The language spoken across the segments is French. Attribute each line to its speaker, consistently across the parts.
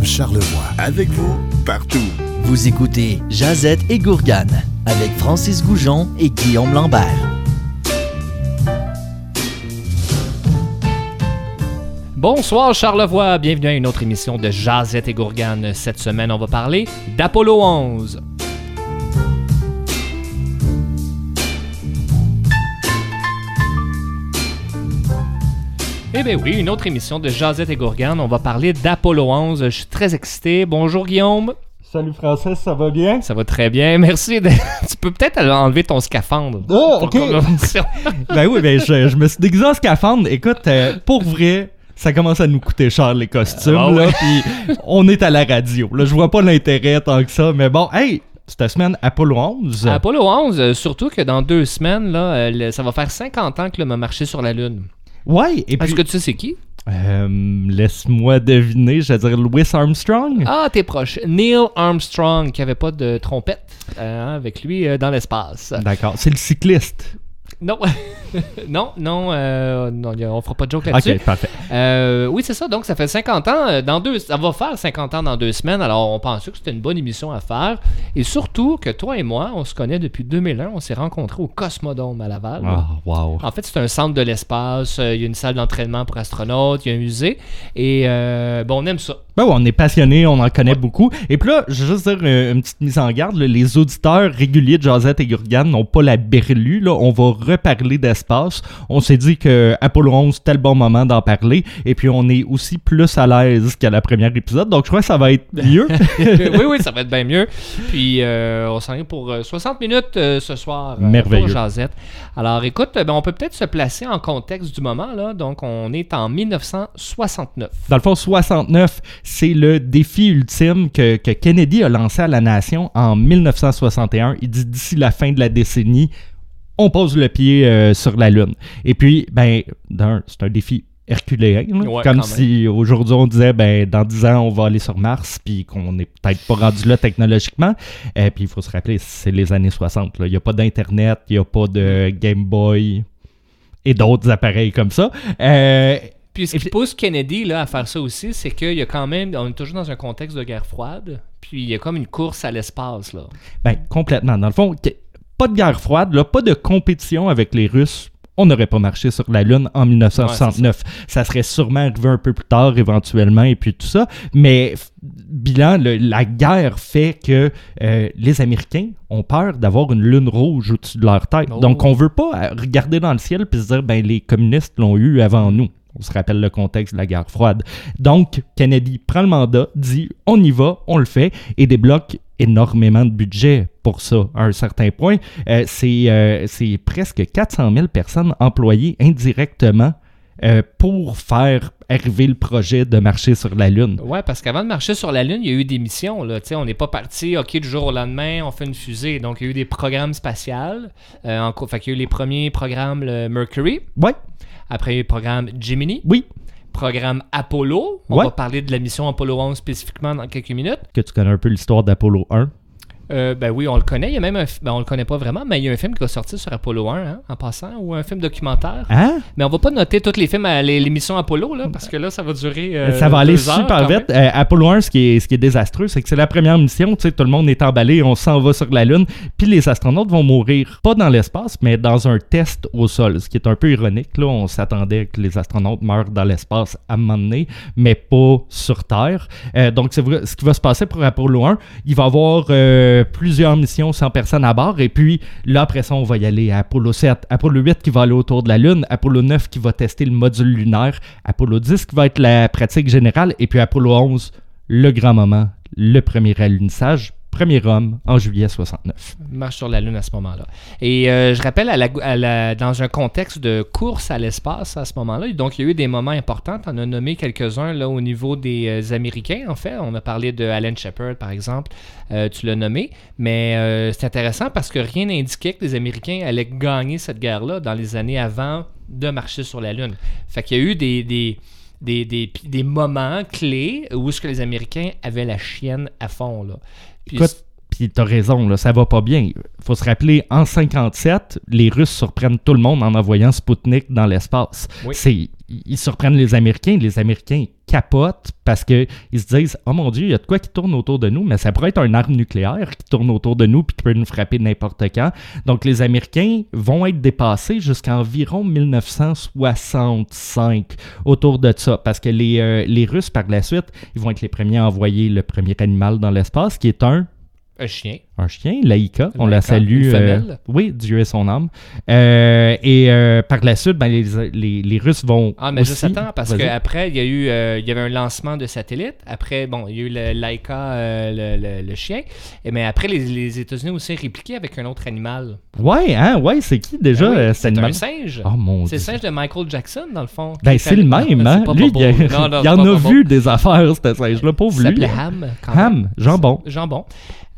Speaker 1: FM Charlevoix. Avec vous, partout.
Speaker 2: Vous écoutez Jazette et Gourgane avec Francis Goujon et Guillaume Lambert.
Speaker 3: Bonsoir Charlevoix, bienvenue à une autre émission de Jazette et Gourgane. Cette semaine, on va parler d'Apollo 11. Eh bien oui, une autre émission de Jazette et Gourgane. On va parler d'Apollo 11. Je suis très excité. Bonjour Guillaume.
Speaker 4: Salut Francis, ça va bien?
Speaker 3: Ça va très bien. Merci. de- tu peux peut-être enlever ton scaphandre.
Speaker 4: Ah,
Speaker 3: pour
Speaker 4: ok. ben oui, ben je, je me suis déguisé en scaphandre. Écoute, euh, pour vrai, ça commence à nous coûter cher les costumes,
Speaker 3: Ah ouais.
Speaker 4: on est à la radio. Là, je vois pas l'intérêt tant que ça, mais bon, hey, cette semaine, Apollo 11.
Speaker 3: Apollo 11, euh, surtout que dans deux semaines, là, euh, ça va faire 50 ans que l'homme a marché sur la Lune.
Speaker 4: Ouais, et
Speaker 3: Est-ce
Speaker 4: puis,
Speaker 3: que tu sais c'est qui?
Speaker 4: euh, laisse-moi deviner, je vais dire Louis Armstrong.
Speaker 3: Ah, t'es proche. Neil Armstrong, qui avait pas de trompette euh, avec lui euh, dans l'espace.
Speaker 4: D'accord, c'est le cycliste.
Speaker 3: Non, non, non, euh, non, on fera pas de joke là-dessus.
Speaker 4: Ok, parfait.
Speaker 3: Euh, oui, c'est ça. Donc, ça fait 50 ans. euh, Dans deux, ça va faire 50 ans dans deux semaines. Alors, on pensait que c'était une bonne émission à faire. Et surtout que toi et moi, on se connaît depuis 2001. On s'est rencontrés au Cosmodome à Laval.
Speaker 4: Ah, wow.
Speaker 3: En fait, c'est un centre de l'espace. euh, Il y a une salle d'entraînement pour astronautes. Il y a un musée. Et euh, bon, on aime ça.
Speaker 4: Ben ouais, on est passionné, on en connaît beaucoup. Et puis là, je veux juste dire euh, une petite mise en garde. là, les auditeurs réguliers de Jazette et Gurgan n'ont pas la berlue. Là. On va reparler d'espace. On s'est dit que Apollo 11, c'était le bon moment d'en parler. Et puis, on est aussi plus à l'aise qu'à la première épisode. Donc, je crois que ça va être mieux.
Speaker 3: oui, oui, ça va être bien mieux. Puis, euh, on s'en est pour euh, 60 minutes euh, ce soir.
Speaker 4: Merveilleux.
Speaker 3: pour. Alors, écoute, ben, on peut peut-être se placer en contexte du moment. Là. Donc, on est en 1969.
Speaker 4: Dans le fond, 69, c'est le défi ultime que, que Kennedy a lancé à la nation en 1961. Il dit d'ici la fin de la décennie, on pose le pied euh, sur la Lune. Et puis, ben, c'est un défi herculéen.
Speaker 3: Ouais,
Speaker 4: Comme si aujourd'hui on disait, ben, dans 10 ans, on va aller sur Mars, puis qu'on n'est peut-être pas rendu là technologiquement. Et puis, il faut se rappeler, c'est les années 60. là. Il n'y a pas d'Internet, il n'y a pas de Game Boy et d'autres appareils comme ça. Euh,
Speaker 3: Puis, ce qui
Speaker 4: puis-
Speaker 3: pousse Kennedy là, à faire ça aussi, c'est qu'il y a quand même. On est toujours dans un contexte de guerre froide. Puis, il y a comme une course à l'espace. là.
Speaker 4: Ben, complètement. Dans le fond, pas de guerre froide, là, pas de compétition avec les Russes. On n'aurait pas marché sur la Lune en 1969. ça. serait sûrement arrivé un peu plus tard, éventuellement, et puis tout ça. Mais, bilan, le- la guerre fait que euh, les Américains ont peur d'avoir une lune rouge au-dessus de leur tête.
Speaker 3: Oh.
Speaker 4: Donc, on veut pas euh, regarder dans le ciel puis se dire, ben, les communistes l'ont eu avant nous. On se rappelle le contexte de la guerre froide. Donc, Kennedy prend le mandat, dit on y va, on le fait, et débloque énormément de budget pour ça, à un certain point. Euh, c'est euh, c'est presque 400 000 personnes employées indirectement euh, pour faire arriver le projet de marcher sur la Lune.
Speaker 3: Ouais, parce qu'avant de marcher sur la Lune, il y a eu des missions. Là. On n'est pas parti, OK, du jour au lendemain, on fait une fusée. Donc, il y a eu des programmes spatials. Euh, en, co- fait qu'il y a eu les premiers programmes le Mercury.
Speaker 4: Ouais,
Speaker 3: Après, il y a eu le programme Gemini.
Speaker 4: oui,
Speaker 3: Programme Apollo. On
Speaker 4: Ouais.
Speaker 3: va parler de la mission Apollo 11 spécifiquement dans quelques minutes.
Speaker 4: que tu connais un peu l'histoire d'Apollo 1.
Speaker 3: Euh, ben oui, on le connaît. Il y a même un ben, on le connaît pas vraiment, mais il y a un film qui va sortir sur Apollo 1, hein, en passant, ou un film documentaire.
Speaker 4: Hein?
Speaker 3: Mais on va pas noter tous les films à l'é- l'émission Apollo, là, parce que là, ça va durer. euh,
Speaker 4: ça va aller super vite. Euh, Apollo 1, ce qui est, ce qui est désastreux, c'est que c'est la première mission. Tu sais, tout le monde est emballé, on s'en va sur la Lune. Puis les astronautes vont mourir, pas dans l'espace, mais dans un test au sol. Ce qui est un peu ironique. Là, on s'attendait que les astronautes meurent dans l'espace à un moment donné, mais pas sur Terre. Donc, c'est vrai, ce qui va se passer pour Apollo 1, il va y avoir plusieurs missions, 100 personnes à bord. Et puis là, après ça, on va y aller à Apollo 7, Apollo 8 qui va aller autour de la Lune, Apollo 9 qui va tester le module lunaire, Apollo 10 qui va être la pratique générale, et puis Apollo 11, le grand moment, le premier alunissage, premier homme en juillet 69.
Speaker 3: marche sur la Lune à ce moment-là. Et euh, je rappelle, dans un contexte de course à l'espace à ce moment-là, donc il y a eu des moments importants. On a nommé quelques-uns là, au niveau des euh, Américains, en fait. On a parlé de Alan Shepard, par exemple. Euh, tu l'as nommé. Mais c'est intéressant parce que rien n'indiquait que les Américains allaient gagner cette guerre-là dans les années avant de marcher sur la Lune. Fait qu'il y a eu des des, des, des moments clés où est-ce que les Américains avaient la chienne à fond. Là. Puis
Speaker 4: Écoute, Puis t'as raison, là, ça va pas bien. Faut se rappeler, en 57, les Russes surprennent tout le monde en envoyant Sputnik dans l'espace.
Speaker 3: Oui.
Speaker 4: C'est ils surprennent les Américains, les Américains capotent parce que ils se disent "Oh mon dieu, il y a de quoi qui tourne autour de nous, mais ça pourrait être une arme nucléaire qui tourne autour de nous puis qui peut nous frapper n'importe quand." Donc les Américains vont être dépassés jusqu'à environ 1965 autour de ça parce que les, euh, les Russes par la suite, ils vont être les premiers à envoyer le premier animal dans l'espace qui est un
Speaker 3: Un chien.
Speaker 4: un chien, Laïka, on la
Speaker 3: Laïka,
Speaker 4: salue.
Speaker 3: une
Speaker 4: euh, oui, Dieu est son âme. Euh, et euh, par la suite, ben, les, les, les Russes vont.
Speaker 3: Ah, mais
Speaker 4: aussi-
Speaker 3: juste attends, parce qu'après, il y a eu il y avait un lancement de satellite. Après, bon, il y a eu le Laika, euh, le, le- le chien. Et, mais après, les, les États-Unis ont aussi répliqué avec un autre animal.
Speaker 4: Ouais, hein, ouais, c'est qui déjà
Speaker 3: Ah oui, c'est un singe.
Speaker 4: Oh mon
Speaker 3: c'est
Speaker 4: dieu.
Speaker 3: le singe de Michael Jackson, dans le fond.
Speaker 4: Ben, c'est le même,
Speaker 3: Non,
Speaker 4: hein?
Speaker 3: c'est
Speaker 4: Lui, il, il
Speaker 3: c'est
Speaker 4: en a vu des affaires, ce singe-là,
Speaker 3: Il
Speaker 4: pauvre lui.
Speaker 3: s'appelait Ham.
Speaker 4: Ham, jambon.
Speaker 3: Jambon.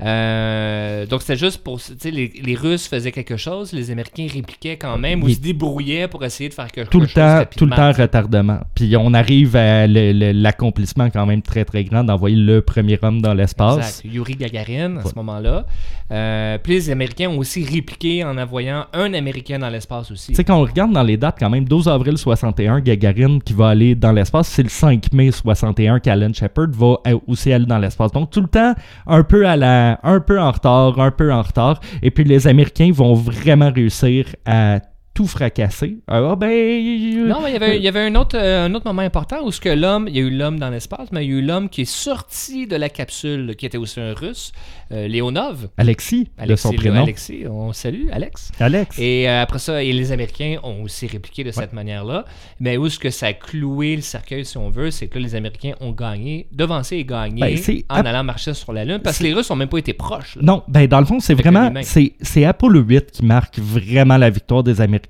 Speaker 3: Euh, donc, c'était juste pour. Tu sais, les, les Russes faisaient quelque chose, les Américains répliquaient quand même, ou
Speaker 4: Il-
Speaker 3: se débrouillaient pour essayer de faire quelque
Speaker 4: Tout le
Speaker 3: chose.
Speaker 4: temps, tout le temps retardement. Puis on arrive à le- le- l'accomplissement quand même très très grand d'envoyer le premier homme dans l'espace.
Speaker 3: Exact. Yuri Gagarin, à
Speaker 4: Ouais.
Speaker 3: ce moment-là. Euh, puis les Américains ont aussi répliqué en envoyant un Américain dans l'espace aussi.
Speaker 4: Tu sais, quand on regarde dans les dates, quand même, 12 avril 61, Gagarin qui va aller dans l'espace. C'est le 5 mai 61 qu'Alan Shepard va aussi aller dans l'espace. Donc, tout le temps, un peu, à la, un peu en retard, un peu en retard. Et puis, les Américains vont vraiment réussir à tout fracasser. Ah, ben.
Speaker 3: Non, mais il y avait, il y avait un, autre, euh, un autre moment important où ce que l'homme, il y a eu l'homme dans l'espace, mais il y a eu l'homme qui est sorti de la capsule, qui était aussi un russe, euh, Léonov.
Speaker 4: Alexis, de
Speaker 3: Alexis,
Speaker 4: son prénom.
Speaker 3: Alexis, on salue Alex.
Speaker 4: Alex.
Speaker 3: Et euh, après ça, et les Américains ont aussi répliqué de cette manière-là. Mais où est-ce que ça a cloué le cercueil, si on veut, c'est que là, les Américains ont gagné, devancé et gagné
Speaker 4: Ben,
Speaker 3: en allant marcher sur la Lune, parce que les Russes n'ont même pas été proches. là.
Speaker 4: Non, ben dans le fond, c'est vraiment c'est Apollo 8 qui marque vraiment la victoire des Américains.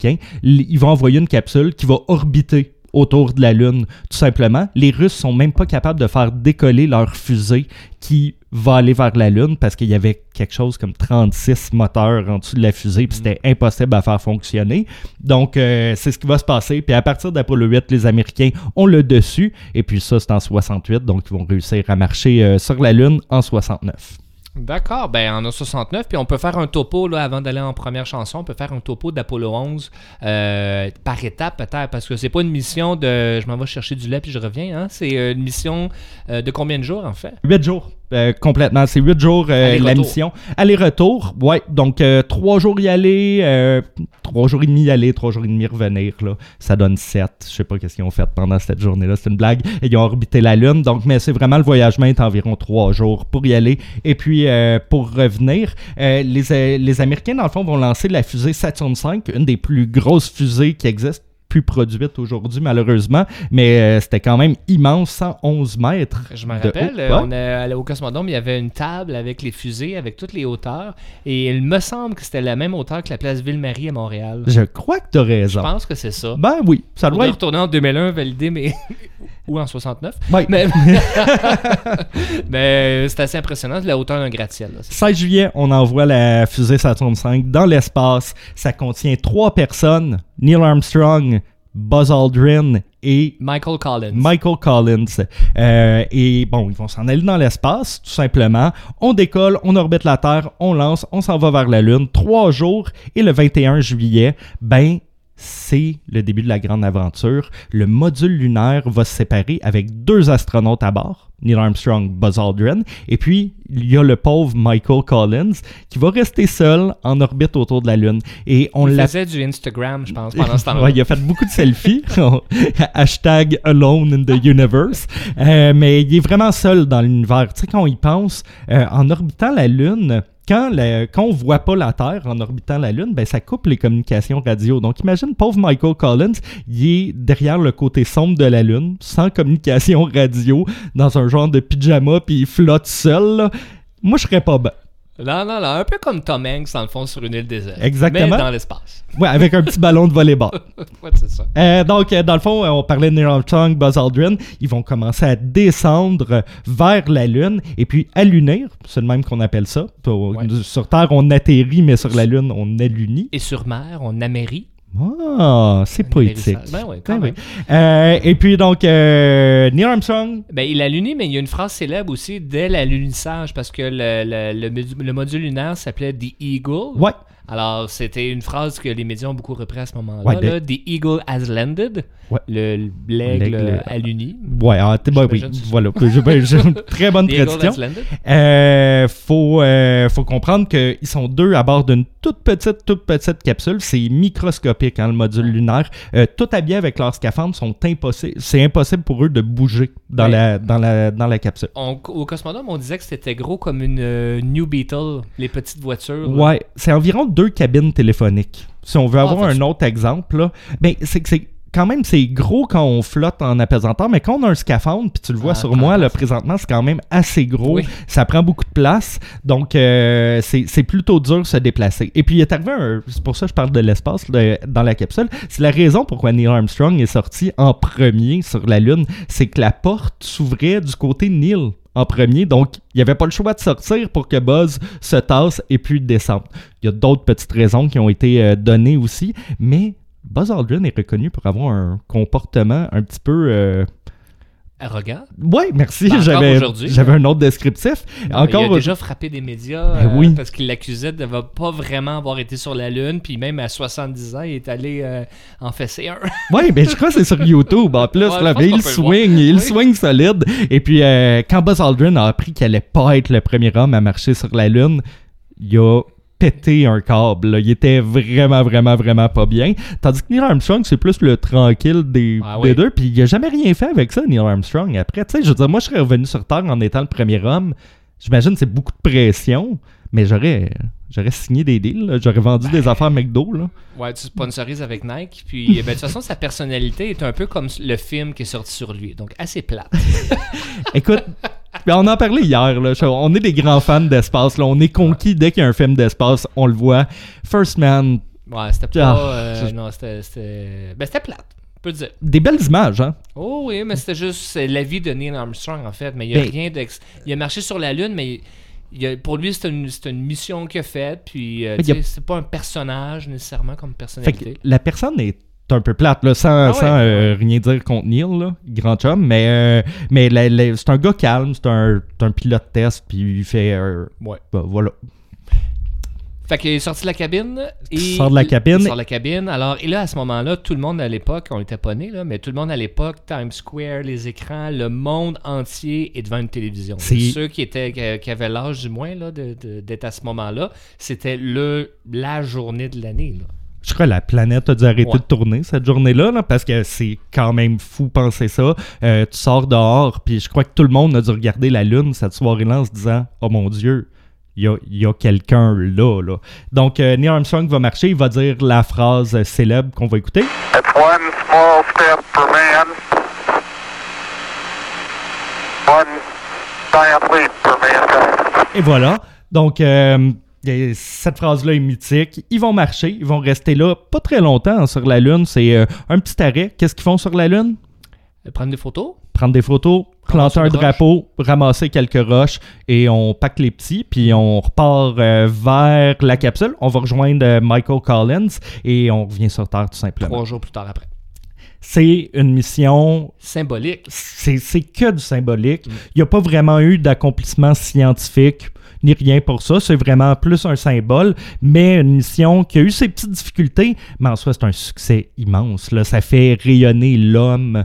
Speaker 4: Ils vont envoyer une capsule qui va orbiter autour de la Lune, tout simplement. Les Russes sont même pas capables de faire décoller leur fusée qui va aller vers la Lune parce qu'il y avait quelque chose comme 36 moteurs en dessous de la fusée, puis c'était impossible à faire fonctionner. Donc, euh, c'est ce qui va se passer. Puis à partir d'Apollo 8, les Américains ont le dessus, et puis ça, c'est en 68, donc ils vont réussir à marcher euh, sur la Lune en 69.
Speaker 3: D'accord, ben on a 69, puis on peut faire un topo, là, avant d'aller en première chanson, on peut faire un topo d'Apollo 11 euh, par étape peut-être, parce que c'est pas une mission de je m'en vais chercher du lait puis je reviens, hein? c'est euh, une mission euh, de combien de jours en fait?
Speaker 4: 8 jours. Euh, complètement. C'est 8 jours euh, la mission. Aller-retour. Ouais. Donc, 3 jours y aller, 3 jours et demi y aller, 3 jours et demi revenir. Là. Ça donne 7. Je sais pas qu'est-ce qu'ils ont fait pendant cette journée-là. C'est une blague. Et ils ont orbité la Lune. Donc, mais c'est vraiment le voyagement est environ 3 jours pour y aller. Et puis, euh, pour revenir, euh, les, euh, les Américains, dans le fond, vont lancer la fusée Saturn V, une des plus grosses fusées qui existent plus produite aujourd'hui malheureusement mais euh, c'était quand même immense 111 mètres
Speaker 3: Je me rappelle,
Speaker 4: haut.
Speaker 3: euh, on au Cosmodome, il y avait une table avec les fusées, avec toutes les hauteurs, et il me semble que c'était la même hauteur que la place Ville-Marie à Montréal.
Speaker 4: Je crois que tu as
Speaker 3: Je
Speaker 4: raison.
Speaker 3: pense que c'est ça.
Speaker 4: Ben oui, ça doit être.
Speaker 3: retourner en 2001, valider, mais... ou en 69.
Speaker 4: Ouais.
Speaker 3: Mais, mais c'est assez impressionnant, la hauteur d'un gratte-ciel. là.
Speaker 4: 16 juillet, on envoie la fusée Saturn V dans l'espace. Ça contient trois personnes Neil Armstrong, Buzz Aldrin et
Speaker 3: Michael Collins.
Speaker 4: Michael Collins. Euh, et bon, ils vont s'en aller dans l'espace, tout simplement. On décolle, on orbite la Terre, on lance, on s'en va vers la Lune. Trois jours et le 21 juillet, ben, c'est le début de la grande aventure. Le module lunaire va se séparer avec deux astronautes à bord, Neil Armstrong, Buzz Aldrin, et puis il y a le pauvre Michael Collins qui va rester seul en orbite autour de la Lune. Et on
Speaker 3: Il faisait du Instagram, je pense, pendant ce temps-là.
Speaker 4: Ouais, il a fait beaucoup de selfies. Hashtag alone in the universe. Euh, mais il est vraiment seul dans l'univers. Tu sais, quand on y pense, euh, en orbitant la Lune, quand, la- quand on voit pas la Terre en orbitant la Lune, ben, ça coupe les communications radio. Donc imagine, pauvre Michael Collins, il est derrière le côté sombre de la Lune, sans communication radio, dans un genre de pyjama, puis il flotte seul. Moi, je serais pas bien.
Speaker 3: Non, non, non, un peu comme Tom Hanks, dans le fond, sur une île déserte.
Speaker 4: Exactement.
Speaker 3: Mais dans l'espace.
Speaker 4: Ouais, avec un petit ballon de volleyball.
Speaker 3: ouais, c'est ça.
Speaker 4: Euh, donc, euh, dans le fond, euh, on parlait de Neil Armstrong, Buzz Aldrin. Ils vont commencer à descendre vers la Lune et puis allunir. C'est le même qu'on appelle ça. Sur Terre, on atterrit, mais sur la Lune, on allunit.
Speaker 3: Et sur mer, on amérit.
Speaker 4: Ah, c'est poétique.
Speaker 3: Ben ouais, quand
Speaker 4: Ben
Speaker 3: même.
Speaker 4: oui. Euh, et puis donc, euh, Neil Armstrong,
Speaker 3: Ben, il a luné, mais il y a une phrase célèbre aussi dès l'alunissage parce que le, le- le modu- le module lunaire s'appelait The Eagle.
Speaker 4: ouais,
Speaker 3: Alors, c'était une phrase que les médias ont beaucoup repris à ce moment-là.
Speaker 4: Ouais,
Speaker 3: là. The Eagle has landed.
Speaker 4: Ouais.
Speaker 3: Le- L'aigle
Speaker 4: L'aigle,
Speaker 3: a luni.
Speaker 4: ouais, ah, bah oui, voilà, j'ai j'ai une très bonne traduction. Euh, faut, euh, faut comprendre qu'ils sont deux à bord d'une toute petite, toute petite capsule. C'est microscopique, hein, le module lunaire. Euh, tout habillés avec leur scaphandre sont impossibles. C'est impossible pour eux de bouger dans,
Speaker 3: Ouais.
Speaker 4: la, dans, la, dans la capsule.
Speaker 3: On- au Cosmodome, on disait que c'était gros comme une euh, New Beetle, les petites voitures. là.
Speaker 4: Ouais, c'est environ deux cabines téléphoniques. Si on veut
Speaker 3: Ah,
Speaker 4: avoir un autre exemple, là, ben, c'est que c'est quand même c'est gros quand on flotte en apesanteur, mais quand on a un scaphandre, puis tu le vois
Speaker 3: Ah,
Speaker 4: sur moi, là, présentement, c'est quand même assez gros.
Speaker 3: Oui.
Speaker 4: Ça prend beaucoup de place. Donc, euh, c'est plutôt dur de se déplacer. Et puis, il est arrivé un. C'est pour ça que je parle de l'espace dans la capsule. C'est la raison pourquoi Neil Armstrong est sorti en premier sur la Lune. C'est que la porte s'ouvrait du côté de Neil en premier. Donc, il n'y avait pas le choix de sortir pour que Buzz se tasse et puis descende. Il y a d'autres petites raisons qui ont été euh, données aussi. Mais Buzz Aldrin est reconnu pour avoir un comportement un petit peu. euh,
Speaker 3: Arrogant.
Speaker 4: Ouais, merci.
Speaker 3: Ben,
Speaker 4: J'avais un autre descriptif.
Speaker 3: il
Speaker 4: Encore
Speaker 3: a déjà frappé des médias
Speaker 4: Ben
Speaker 3: euh,
Speaker 4: oui.
Speaker 3: parce qu'il l'accusait de ne pas vraiment avoir été sur la Lune. Puis même à 70 ans, il est allé euh, en fesser un.
Speaker 4: Oui, mais je crois que c'est sur YouTube en plus.
Speaker 3: Ouais,
Speaker 4: là, mais il swing, il
Speaker 3: Oui.
Speaker 4: swing solide. Et puis, euh, quand Buzz Aldrin a appris qu'il allait pas être le premier homme à marcher sur la Lune, il a pété un câble. là. Il était vraiment, vraiment, vraiment pas bien. Tandis que Neil Armstrong, c'est plus le tranquille des,
Speaker 3: Ah
Speaker 4: des
Speaker 3: oui.
Speaker 4: deux. Puis il a jamais rien fait avec ça, Neil Armstrong. Après, tu sais, je veux dire, moi, je serais revenu sur Terre en étant le premier homme. J'imagine que c'est beaucoup de pression, mais j'aurais... J'aurais signé des deals, j'aurais vendu des affaires McDo. Là.
Speaker 3: Ouais, tu sponsorises avec Nike. Puis ben, de toute façon, sa personnalité est un peu comme le film qui est sorti sur lui. Donc assez plate.
Speaker 4: Écoute, ben, on en parlait hier. Là. On est des grands fans d'espace. là. On est conquis dès qu'il y a un film d'espace. On le voit. First Man,
Speaker 3: Ouais, c'était
Speaker 4: Ah,
Speaker 3: pas. euh,
Speaker 4: c'est-
Speaker 3: non, c'était. c'était- Ben, c'était plate. On peut dire.
Speaker 4: des belles images. Hein?
Speaker 3: Oh oui, mais c'était juste la vie de Neil Armstrong en fait. Mais il y a
Speaker 4: Ben-
Speaker 3: rien d'ex. Il a marché sur la Lune, mais il a- pour lui, c'est une, c'est une mission qu'il a faite. Puis, euh,
Speaker 4: a-
Speaker 3: sais, c'est pas un personnage nécessairement comme
Speaker 4: Fait que
Speaker 3: personnalité.
Speaker 4: la personne est un peu plate, là, sans,
Speaker 3: Ah ouais,
Speaker 4: sans euh, rien dire contre Neil, là, grand chum. Mais, euh, mais c'est un gars calme. C'est un, c'est un pilote test. Puis il fait. euh,
Speaker 3: Ouais.
Speaker 4: ben, voilà.
Speaker 3: Fait qu'il est sorti de la cabine. Et
Speaker 4: Il sort de la cabine.
Speaker 3: Il sort de la cabine. Alors, et là, à ce moment-là, tout le monde à l'époque, on était pas nés, là, mais tout le monde à l'époque, Times Square, les écrans, le monde entier est devant une télévision.
Speaker 4: C'est-
Speaker 3: Ceux qui, étaient, qui avaient l'âge du moins d'être à ce moment-là, c'était la journée de l'année. là.
Speaker 4: Je crois que la planète a dû arrêter
Speaker 3: Ouais.
Speaker 4: de tourner cette journée-là, là, parce que c'est quand même fou penser ça. Euh, tu sors dehors, puis je crois que tout le monde a dû regarder la Lune cette soirée-là en se disant Oh mon Dieu, il y a, y a quelqu'un là, là. Donc, euh, Neil Armstrong va marcher, il va dire la phrase célèbre qu'on va écouter.
Speaker 5: It's one small step for man, one giant leap for mankind.
Speaker 4: Et voilà. Donc, euh, et cette phrase-là est mythique. Ils vont marcher, ils vont rester là pas très longtemps sur la Lune. C'est euh, un petit arrêt. Qu'est-ce qu'ils font sur la Lune?
Speaker 3: Euh, Prendre des photos.
Speaker 4: prendre des photos, planter un
Speaker 3: roches.
Speaker 4: drapeau, ramasser quelques roches et on pack les petits, puis on repart euh, vers la capsule. On va rejoindre Michael Collins et on revient sur Terre tout simplement.
Speaker 3: Trois jours plus tard après.
Speaker 4: C'est une mission,
Speaker 3: Symbolique.
Speaker 4: c'est c'est que du symbolique. Il n'y a pas vraiment eu d'accomplissement scientifique ni rien pour ça. C'est vraiment plus un symbole, mais une mission qui a eu ses petites difficultés, mais en soi, c'est un succès immense. Là. Ça fait rayonner l'homme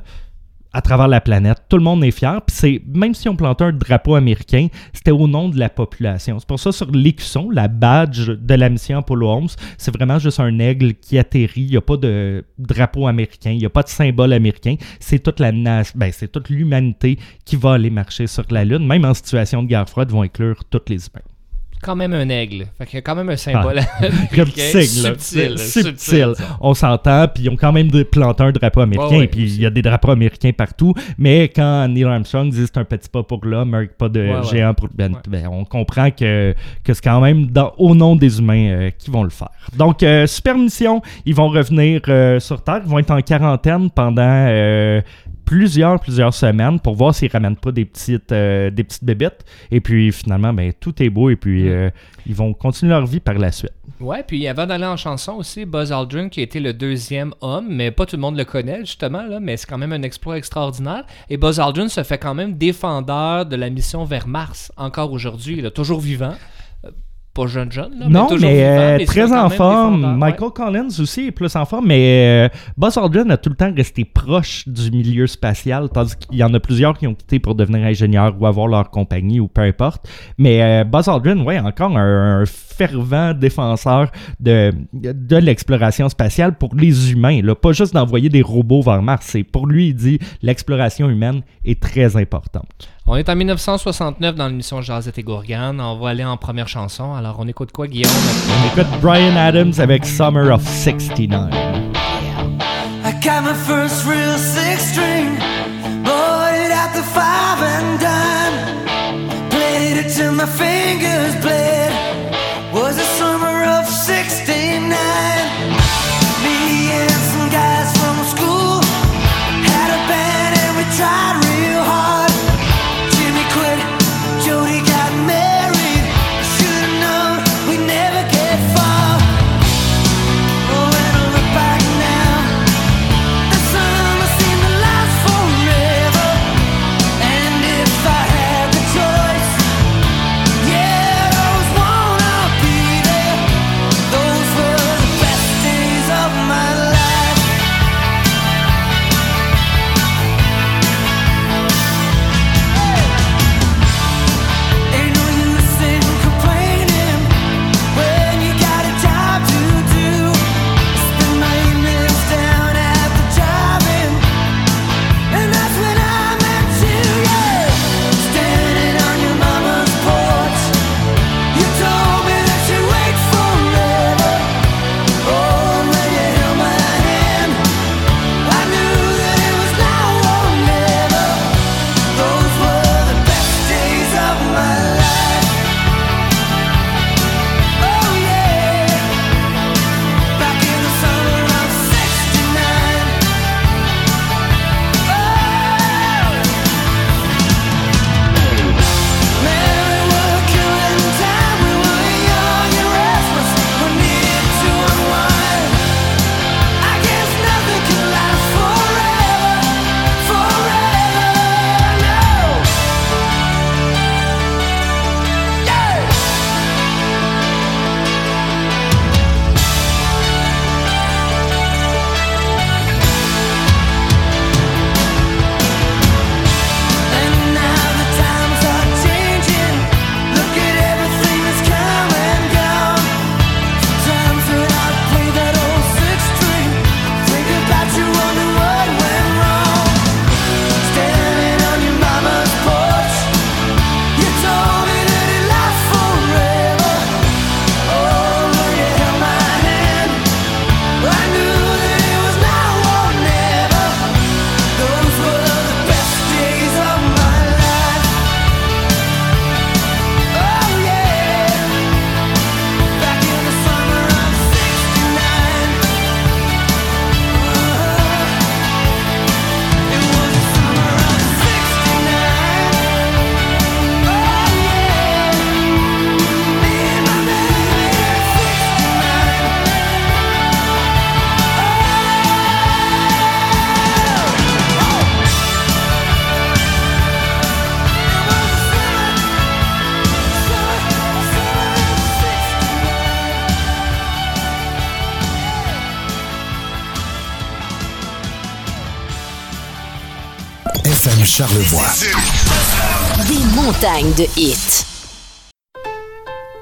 Speaker 4: à travers la planète. Tout le monde est fier. Puis c'est même si on plantait un drapeau américain, c'était au nom de la population. C'est pour ça sur l'écusson, la badge de la mission Apollo 11, c'est vraiment juste un aigle qui atterrit. Il n'y a pas de drapeau américain, il n'y a pas de symbole américain. C'est toute la ben, c'est toute l'humanité qui va aller marcher sur la Lune. Même en situation de guerre froide, vont inclure toutes les humains.
Speaker 3: Quand même un aigle. Fait qu'il y a quand même un symbole
Speaker 4: Ah. Comme
Speaker 3: américain. subtil, subtil.
Speaker 4: On s'entend, puis ils ont quand même planté un drapeau américain, puis il y a des drapeaux américains partout. Mais quand Neil Armstrong dit c'est un petit pas pour l'homme, un pas de
Speaker 3: Ouais, ouais.
Speaker 4: géant pour ben,
Speaker 3: Ouais.
Speaker 4: ben, on comprend que, que c'est quand même dans- au nom des humains euh, qui vont le faire. Donc, euh, super mission. Ils vont revenir euh, sur Terre. Ils vont être en quarantaine pendant plusieurs, plusieurs semaines pour voir s'ils ramènent pas des petites, euh, des petites bébites. Et puis finalement, ben, tout est beau et puis
Speaker 3: Mm.
Speaker 4: euh, ils vont continuer leur vie par la suite.
Speaker 3: Ouais, puis avant d'aller en chanson aussi, Buzz Aldrin qui a été le deuxième homme, mais pas tout le monde le connaît justement, là, mais c'est quand même un exploit extraordinaire. Et Buzz Aldrin se fait quand même défendeur de la mission vers Mars encore aujourd'hui, il est toujours vivant. Pas jeune jeune, là,
Speaker 4: non, mais, euh,
Speaker 3: mais
Speaker 4: très en forme.
Speaker 3: ouais.
Speaker 4: Michael Collins aussi est plus en forme, mais euh, Buzz Aldrin a tout le temps resté proche du milieu spatial, tandis qu'il y en a plusieurs qui ont quitté pour devenir ingénieurs ou avoir leur compagnie ou peu importe. Mais euh, Buzz Aldrin, ouais, encore un, un fervent défenseur de, de l'exploration spatiale pour les humains, là, pas juste d'envoyer des robots vers Mars. C'est pour lui, il dit l'exploration humaine est très importante.
Speaker 3: On est en 1969 dans l'émission Jazette et Gourgane. On va aller en première chanson. Alors, on écoute quoi, Guillaume?
Speaker 4: On écoute Brian Adams avec Summer of 69.
Speaker 6: I got my first real six string, bought it at the five and dime. Played it till my fingers bled. Was the summer of '69. Me
Speaker 1: Charlevoix.
Speaker 7: Des montagnes de hits.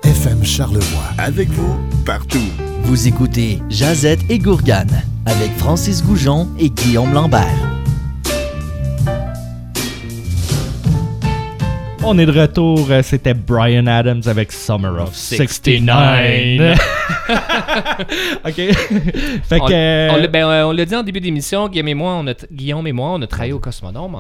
Speaker 1: FM Charlevoix. Avec vous, partout.
Speaker 2: Vous écoutez Jazette et Gourgane avec Francis Goujon et Guillaume Lambert.
Speaker 4: On est de retour, euh, c'était Brian Adams avec Summer of 69. OK. fait
Speaker 3: On,
Speaker 4: que...
Speaker 3: on l'a- ben, euh, on l'a dit en début d'émission, Guillaume et moi, on a, t- Guillaume et moi, on a travaillé au Cosmodome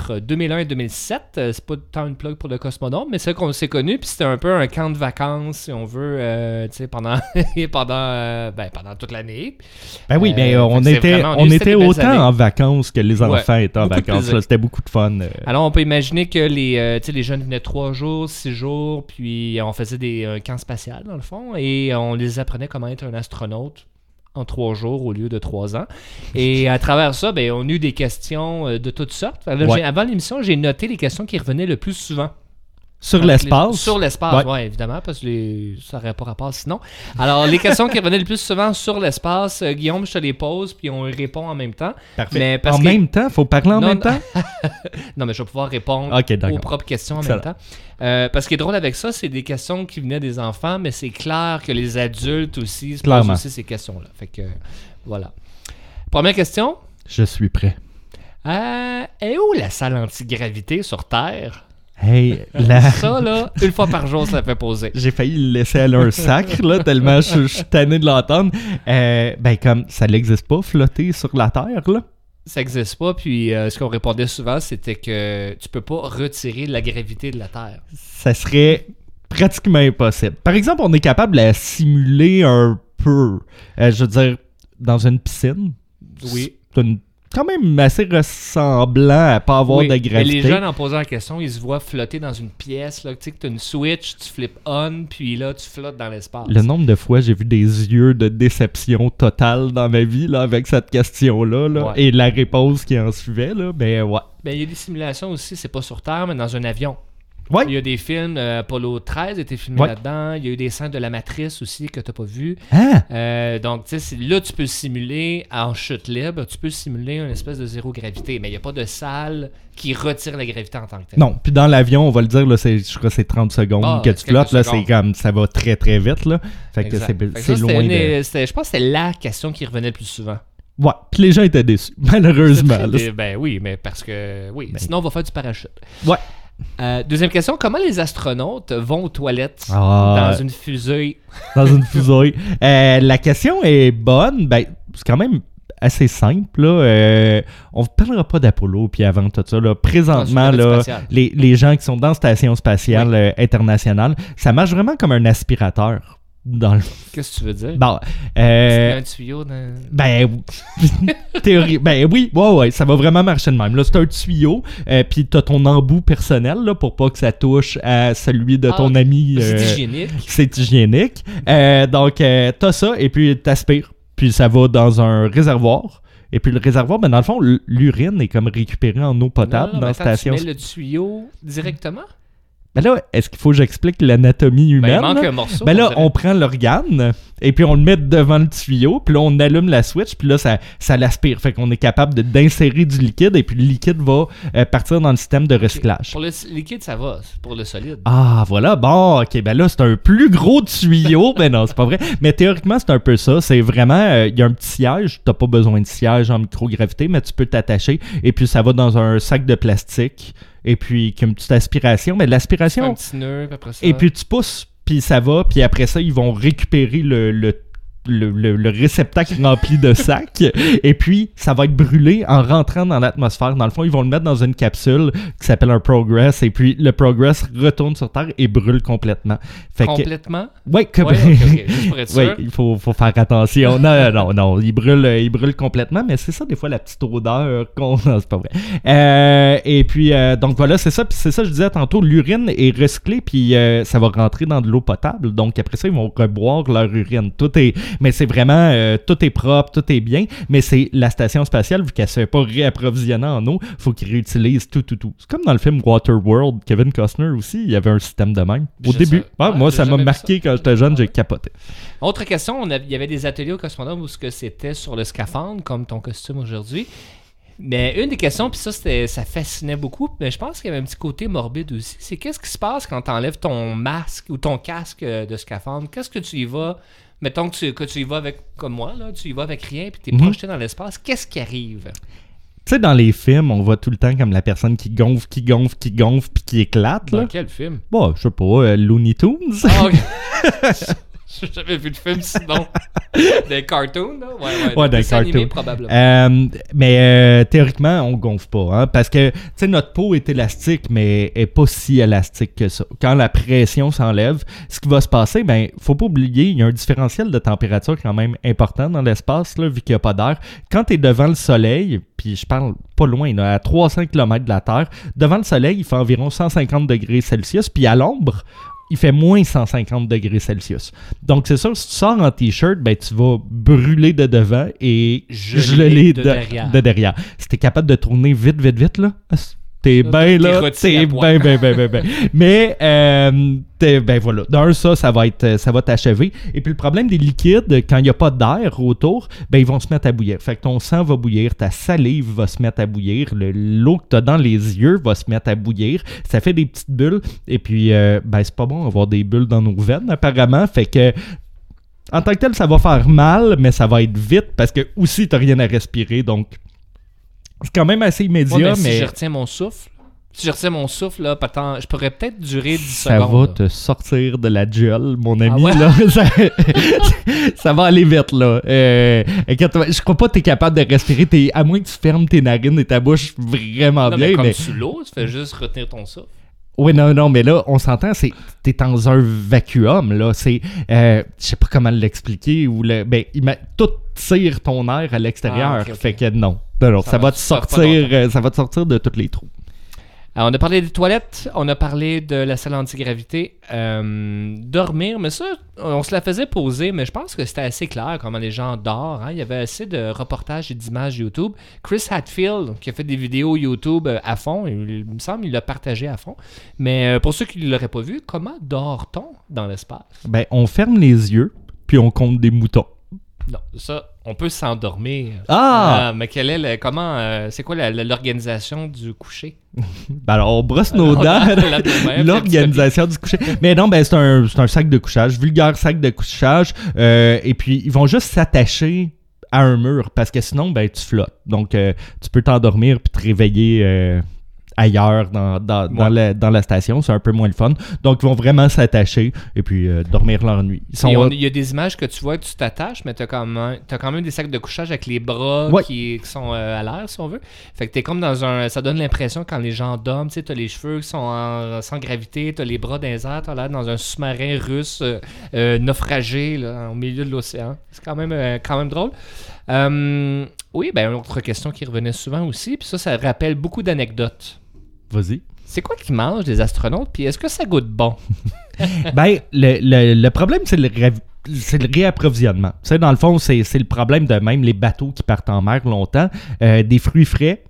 Speaker 3: entre 2001 et 2007. Euh, c'est pas tant une plug pour le Cosmodome, mais c'est qu'on s'est connu, puis c'était un peu un camp de vacances, si on veut, euh, tu sais, pendant, pendant, euh, ben, pendant toute l'année.
Speaker 4: Ben oui, ben, on était,
Speaker 3: vraiment-
Speaker 4: on était autant
Speaker 3: années.
Speaker 4: en vacances que les
Speaker 3: Ouais,
Speaker 4: enfants étaient en vacances. C'était beaucoup de fun.
Speaker 3: Alors, on peut imaginer que les, les jeunes venaient trois jours, six jours, puis on faisait des un camp spatial, dans le fond, et on les apprenait comment être un astronaute en trois jours au lieu de trois ans. Et à travers ça, ben, on a eu des questions euh, de toutes sortes. Alors,
Speaker 4: Ouais.
Speaker 3: Avant l'émission, j'ai noté les questions qui revenaient le plus souvent.
Speaker 4: Sur
Speaker 3: Les-
Speaker 4: l'espace?
Speaker 3: Sur l'espace,
Speaker 4: Ouais.
Speaker 3: oui, évidemment, parce que les- ça n'aurait pas rapport sinon. Alors, les questions qui revenaient le plus souvent sur l'espace, euh, Guillaume, je te les pose, puis on y répond en même temps.
Speaker 4: Parfait.
Speaker 3: Mais parce
Speaker 4: en
Speaker 3: que-
Speaker 4: même temps, faut parler en
Speaker 3: Non,
Speaker 4: même temps?
Speaker 3: Non, mais je vais pouvoir répondre aux propres questions en
Speaker 4: Ça
Speaker 3: même temps. Euh, parce que ce qui est drôle avec ça, c'est des questions qui venaient des enfants, mais c'est clair que les adultes aussi se posent aussi ces questions-là. Fait que, voilà. Première question?
Speaker 4: Je suis prêt.
Speaker 3: Euh, est où la salle antigravité sur Terre?
Speaker 4: Hey, la...
Speaker 3: Ça, là, une fois par jour, ça fait poser.
Speaker 4: J'ai failli le laisser aller un sacre, là, tellement je, je suis tanné de l'entendre. Euh, ben, comme ça n'existe pas, flotter sur la Terre, là.
Speaker 3: Ça n'existe pas, puis euh, ce qu'on répondait souvent, c'était que tu peux pas retirer la gravité de la Terre.
Speaker 4: Ça serait pratiquement impossible. Par exemple, on est capable de la simuler un peu. Euh, je veux dire, dans une piscine.
Speaker 3: Oui.
Speaker 4: C'est une- quand même assez ressemblant à pas avoir
Speaker 3: Oui,
Speaker 4: de
Speaker 3: mais
Speaker 4: gravité.
Speaker 3: les jeunes, en posant la question, ils se voient flotter dans une pièce. Là, tu sais que tu as une switch, tu flippes on, puis là, tu flottes dans l'espace.
Speaker 4: Le nombre de fois j'ai vu des yeux de déception totale dans ma vie là, avec cette question-là là,
Speaker 3: Ouais.
Speaker 4: et la réponse qui en suivait, là, ben ouais.
Speaker 3: Ben, il y a des simulations aussi, c'est pas sur Terre, mais dans un avion.
Speaker 4: Ouais.
Speaker 3: Il y a des films, euh, Apollo 13 a été filmé
Speaker 4: Ouais.
Speaker 3: là-dedans. Il y a eu des scènes de la Matrice aussi que t'as pas vu.
Speaker 4: Ah!
Speaker 3: Euh, donc, tu sais, c'est- là, tu peux simuler en chute libre, tu peux simuler une espèce de zéro gravité, mais il n'y a pas de salle qui retire la gravité en tant que telle.
Speaker 4: Non, puis dans l'avion, on va le dire, là, c'est, je crois que c'est 30 secondes
Speaker 3: Ah,
Speaker 4: que tu
Speaker 3: c'est
Speaker 4: flottes. Là, c'est comme, ça va très très vite. Là. Fait que c'est, c'est loin de...
Speaker 3: Je pense que c'était la question qui revenait le plus souvent.
Speaker 4: Ouais, puis les gens étaient déçus, malheureusement.
Speaker 3: ben oui, mais parce que. Oui,
Speaker 4: Ben.
Speaker 3: sinon on va faire du parachute.
Speaker 4: Ouais.
Speaker 3: Euh, deuxième question comment les astronautes vont aux toilettes
Speaker 4: Ah.
Speaker 3: dans une fusée?
Speaker 4: Dans une fusée. Euh, la question est bonne. Ben, c'est quand même assez simple. Là. Euh, on ne parlera pas d'Apollo puis avant tout ça. Là. Présentement, là, les, les gens qui sont dans la Station spatiale internationale, ça marche vraiment comme un aspirateur. Dans le...
Speaker 3: Qu'est-ce que tu veux dire?
Speaker 4: Bon,
Speaker 3: C'est
Speaker 4: euh,
Speaker 3: un tuyau dans.
Speaker 4: ben, théorie, ben oui, ouais, ouais, ça va vraiment marcher de même. Là, c'est un tuyau, euh, puis t'as ton embout personnel là, pour pas que ça touche à celui de
Speaker 3: Ah,
Speaker 4: ton ami.
Speaker 3: C'est
Speaker 4: euh,
Speaker 3: hygiénique.
Speaker 4: c'est hygiénique. Euh, donc, euh, t'as ça, et puis t'aspires. Puis ça va dans un réservoir. Et puis le réservoir, ben dans le fond, l'urine est comme récupérée en eau potable
Speaker 3: Non, non,
Speaker 4: dans la station.
Speaker 3: Tu mets le tuyau directement?
Speaker 4: Ben là, est-ce qu'il faut que j'explique l'anatomie
Speaker 3: Ben, il
Speaker 4: humaine?
Speaker 3: manque un morceau.
Speaker 4: Ben là, on prend l'organe, et puis on le met devant le tuyau, puis là, on allume la switch, puis là, ça, ça l'aspire. Fait qu'on est capable de- d'insérer du liquide, et puis le liquide va euh, partir dans le système de recyclage.
Speaker 3: Pour le liquide, ça va. Pour le solide.
Speaker 4: Ah, voilà, bon, ok, ben là, c'est un plus gros tuyau. ben non, c'est pas vrai. Mais théoriquement, c'est un peu ça. C'est vraiment, euh, il y a un petit siège. T'as pas besoin de siège en microgravité, mais tu peux t'attacher. Et puis, ça va dans un sac de plastique. Et puis, qui a une petite aspiration. Mais
Speaker 3: un
Speaker 4: l'aspiration,
Speaker 3: petit nœud, puis après ça.
Speaker 4: et puis tu pousses, puis ça va. Puis après ça, ils vont récupérer le. le le, le- le réceptacle rempli de sacs et puis ça va être brûlé en rentrant dans l'atmosphère. Dans le fond, ils vont le mettre dans une capsule qui s'appelle un Progress et puis le Progress retourne sur Terre et brûle complètement. Fait que,
Speaker 3: Complètement?
Speaker 4: comme-
Speaker 3: Ouais,
Speaker 4: Ouais, il faut, faut faire attention. Non, non, non, il brûle, il brûle complètement, mais c'est ça des fois la petite odeur qu'on. Non, c'est pas vrai. Euh, et puis, euh, donc voilà, c'est ça. Puis c'est ça, je disais tantôt, l'urine est recyclée, puis euh, ça va rentrer dans de l'eau potable. Donc après ça, ils vont reboire leur urine. Tout est. Mais c'est vraiment. euh, tout est propre, tout est bien. Mais c'est la station spatiale, vu qu'elle se fait pas réapprovisionner en eau, faut qu'ils réutilisent tout, tout, tout. C'est comme dans le film Waterworld, Kevin Costner aussi, il y avait un système de même. Au
Speaker 3: Je
Speaker 4: début. Ouais,
Speaker 3: Ouais,
Speaker 4: moi, ça m'a marqué quand j'étais jeune, j'ai capoté.
Speaker 3: Autre question, on a- il y avait des ateliers au Cosmodome où ce que c'était sur le scaphandre, comme ton costume aujourd'hui. Mais une des questions, puis ça, ça fascinait beaucoup, mais je pense qu'il y avait un petit côté morbide aussi. C'est qu'est-ce qui se passe quand tu enlèves ton masque ou ton casque euh, de scaphandre? Qu'est-ce que tu y vas? Mettons que tu, que tu y vas avec, comme moi, là, tu y vas avec rien, puis tu es
Speaker 4: Mhm.
Speaker 3: projeté dans l'espace. Qu'est-ce qui arrive?
Speaker 4: Tu sais, dans les films, on voit tout le temps comme la personne qui gonfle, qui gonfle, qui gonfle, puis qui éclate,
Speaker 3: Dans
Speaker 4: là.
Speaker 3: quel film?
Speaker 4: Bon, je sais pas, euh, Looney Tunes.
Speaker 3: Ok. J'ai jamais vu de film sinon. des cartoons, là? Ouais, ouais.
Speaker 4: Ouais,
Speaker 3: des
Speaker 4: cartoons.
Speaker 3: probablement.
Speaker 4: Euh, mais euh, théoriquement, on gonfle pas. Hein, parce que tu sais, notre peau est élastique, mais elle est pas si élastique que ça. Quand la pression s'enlève, ce qui va se passer, ben, faut pas oublier, il y a un différentiel de température quand même important dans l'espace, là, vu qu'il n'y a pas d'air. Quand tu es devant le soleil, puis je parle pas loin, là, à 300 km de la Terre, devant le soleil, il fait environ 150 degrés Celsius, puis à l'ombre, il fait moins 150 degrés Celsius. Donc, c'est sûr, si tu sors en t-shirt, ben, tu vas brûler de devant et
Speaker 3: Geler
Speaker 4: geler
Speaker 3: de
Speaker 4: de,
Speaker 3: derrière.
Speaker 4: de derrière. Si t'es capable de tourner vite, vite, vite, là, t'es bien là, t'es bien, bien, bien, bien, bien. Mais, euh, ben voilà, d'un, ça, ça va être, ça va t'achever. Et puis, le problème des liquides, quand il n'y a pas d'air autour, ben, ils vont se mettre à bouillir. Fait que ton sang va bouillir, ta salive va se mettre à bouillir, le- l'eau que t'as dans les yeux va se mettre à bouillir. Ça fait des petites bulles. Et puis, euh, ben, c'est pas bon avoir des bulles dans nos veines, apparemment. Fait que, en tant que tel, ça va faire mal, mais ça va être vite parce que aussi, t'as rien à respirer. Donc, c'est quand même assez immédiat,
Speaker 3: Ouais, mais si je retiens mon souffle, si je retiens mon souffle, là, je pourrais peut-être durer 10
Speaker 4: ça
Speaker 3: secondes.
Speaker 4: va
Speaker 3: là.
Speaker 4: te sortir de la gueule, mon ami.
Speaker 3: ouais?
Speaker 4: là. ça, ça va aller vite, là. Euh, je crois pas que t'es capable de respirer. T'es- à moins que tu fermes tes narines et ta bouche vraiment
Speaker 3: Non,
Speaker 4: bien.
Speaker 3: mais comme
Speaker 4: mais-
Speaker 3: sous l'eau, tu fais juste retenir ton souffle.
Speaker 4: Oui, non, non, mais là, on s'entend, c'est t'es dans un vacuum, là. C'est, euh, je sais pas comment l'expliquer, ou le, ben, tout tire ton air à l'extérieur,
Speaker 3: Ah,
Speaker 4: fait que non, non, non,
Speaker 3: Ça
Speaker 4: ça,
Speaker 3: va,
Speaker 4: va te sortir, euh, ça va te sortir de tous les trous.
Speaker 3: Alors, on a parlé des toilettes, on a parlé de la salle antigravité, euh, dormir, mais ça, on se la faisait poser, mais je pense que c'était assez clair comment les gens dorment. hein. Il y avait assez de reportages et d'images YouTube. Chris Hadfield, qui a fait des vidéos YouTube euh, à fond, il, il me semble qu'il l'a partagé à fond. Mais euh, pour ceux qui ne l'auraient pas vu, comment dort-on dans l'espace?
Speaker 4: Ben, on ferme les yeux, puis on compte des moutons.
Speaker 3: Non, ça, on peut s'endormir.
Speaker 4: Ah!
Speaker 3: mais quelle est le- comment, euh, c'est quoi la- la- l'organisation du coucher?
Speaker 4: Ben alors, on brosse nos
Speaker 3: On
Speaker 4: dents. L'organisation du coucher. Mais non, ben c'est un, c'est un sac de couchage, vulgaire sac de couchage. euh, et puis, ils vont juste s'attacher à un mur parce que sinon, ben tu flottes. Donc, euh, tu peux t'endormir puis te réveiller euh, ailleurs dans, dans, dans la, dans la station. C'est un peu moins le fun. Donc, ils vont vraiment s'attacher et puis euh, dormir leur nuit.
Speaker 3: Il y a des images que tu vois que tu t'attaches, mais tu as, quand même- t'as quand même des sacs de couchage avec les bras
Speaker 4: Ouais.
Speaker 3: qui, qui sont euh, à l'air, si on veut. Fait que t'es comme dans un. Ça donne l'impression quand les gens dorment, tu sais, t'as les cheveux qui sont en- sans gravité, t'as les bras dans les airs, t'as l'air dans un sous-marin russe euh, naufragé là, au milieu de l'océan. C'est quand même, quand même drôle. Oui, ben, une autre question qui revenait souvent aussi, puis ça, ça rappelle beaucoup d'anecdotes.
Speaker 4: Vas-y.
Speaker 3: C'est quoi qu'ils mangent, les astronautes, puis est-ce que ça goûte bon?
Speaker 4: ben, le, le- le problème, c'est le, ré- c'est le réapprovisionnement. Tu sais, dans le fond, c'est c'est le problème de même les bateaux qui partent en mer longtemps. Euh, des fruits frais,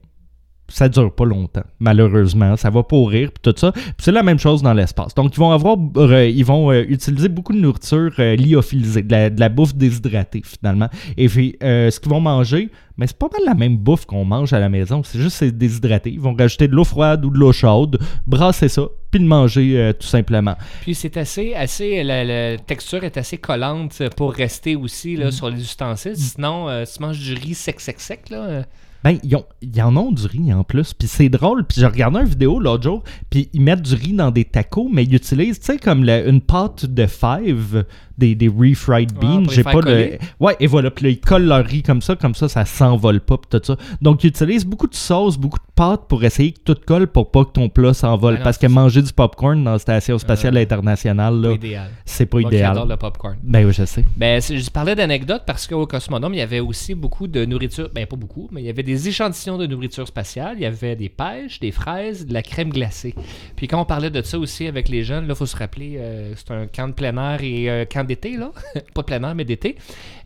Speaker 4: ça dure pas longtemps, malheureusement. Ça va pourrir, puis tout ça. C'est la même chose dans l'espace. Donc, ils vont avoir, euh, ils vont euh, utiliser beaucoup de nourriture euh, lyophilisée, de la, de la bouffe déshydratée, finalement. Et puis, ce qu'ils vont manger, mais c'est pas mal la même bouffe qu'on mange à la maison. C'est juste c'est déshydraté. Ils vont rajouter de l'eau froide ou de l'eau chaude, brasser ça, puis le manger euh, tout simplement.
Speaker 3: Puis c'est assez, assez la, la texture est assez collante pour rester aussi
Speaker 4: Mm.
Speaker 3: là, sur les ustensiles. Sinon, euh, si tu manges du riz sec, sec, sec, là.
Speaker 4: Ben, ils, ont- en ont du riz en plus. Puis c'est drôle. Puis j'ai regardé une vidéo l'autre jour. Puis ils mettent du riz dans des tacos, mais ils utilisent, tu sais, comme une pâte de fèves, des, des refried
Speaker 3: Ah,
Speaker 4: beans.
Speaker 3: les
Speaker 4: j'ai pas le. Ouais, et voilà. Puis là, ils collent leur riz comme ça. Comme ça, ça s'envole pas. Puis tout ça. Donc, ils utilisent beaucoup de sauce, beaucoup de pâte pour essayer que tout colle pour pas que ton plat s'envole.
Speaker 3: Ah non,
Speaker 4: Parce que manger du popcorn dans la Station Spatiale
Speaker 3: Euh,
Speaker 4: Internationale,
Speaker 3: pas
Speaker 4: là,
Speaker 3: idéal.
Speaker 4: c'est pas
Speaker 3: Moi
Speaker 4: idéal.
Speaker 3: adore le popcorn.
Speaker 4: Ben oui, je sais.
Speaker 3: Ben, je parlais d'anecdotes parce qu'au Cosmodome, il y avait aussi beaucoup de nourriture. Ben, pas beaucoup, mais il y avait des échantillons de nourriture spatiale. Il y avait des pêches, des fraises, de la crème glacée. Puis quand on parlait de ça aussi avec les jeunes, là, il faut se rappeler, euh, c'est un camp de plein air et euh, camp d'été, là. pas de plein air, mais d'été.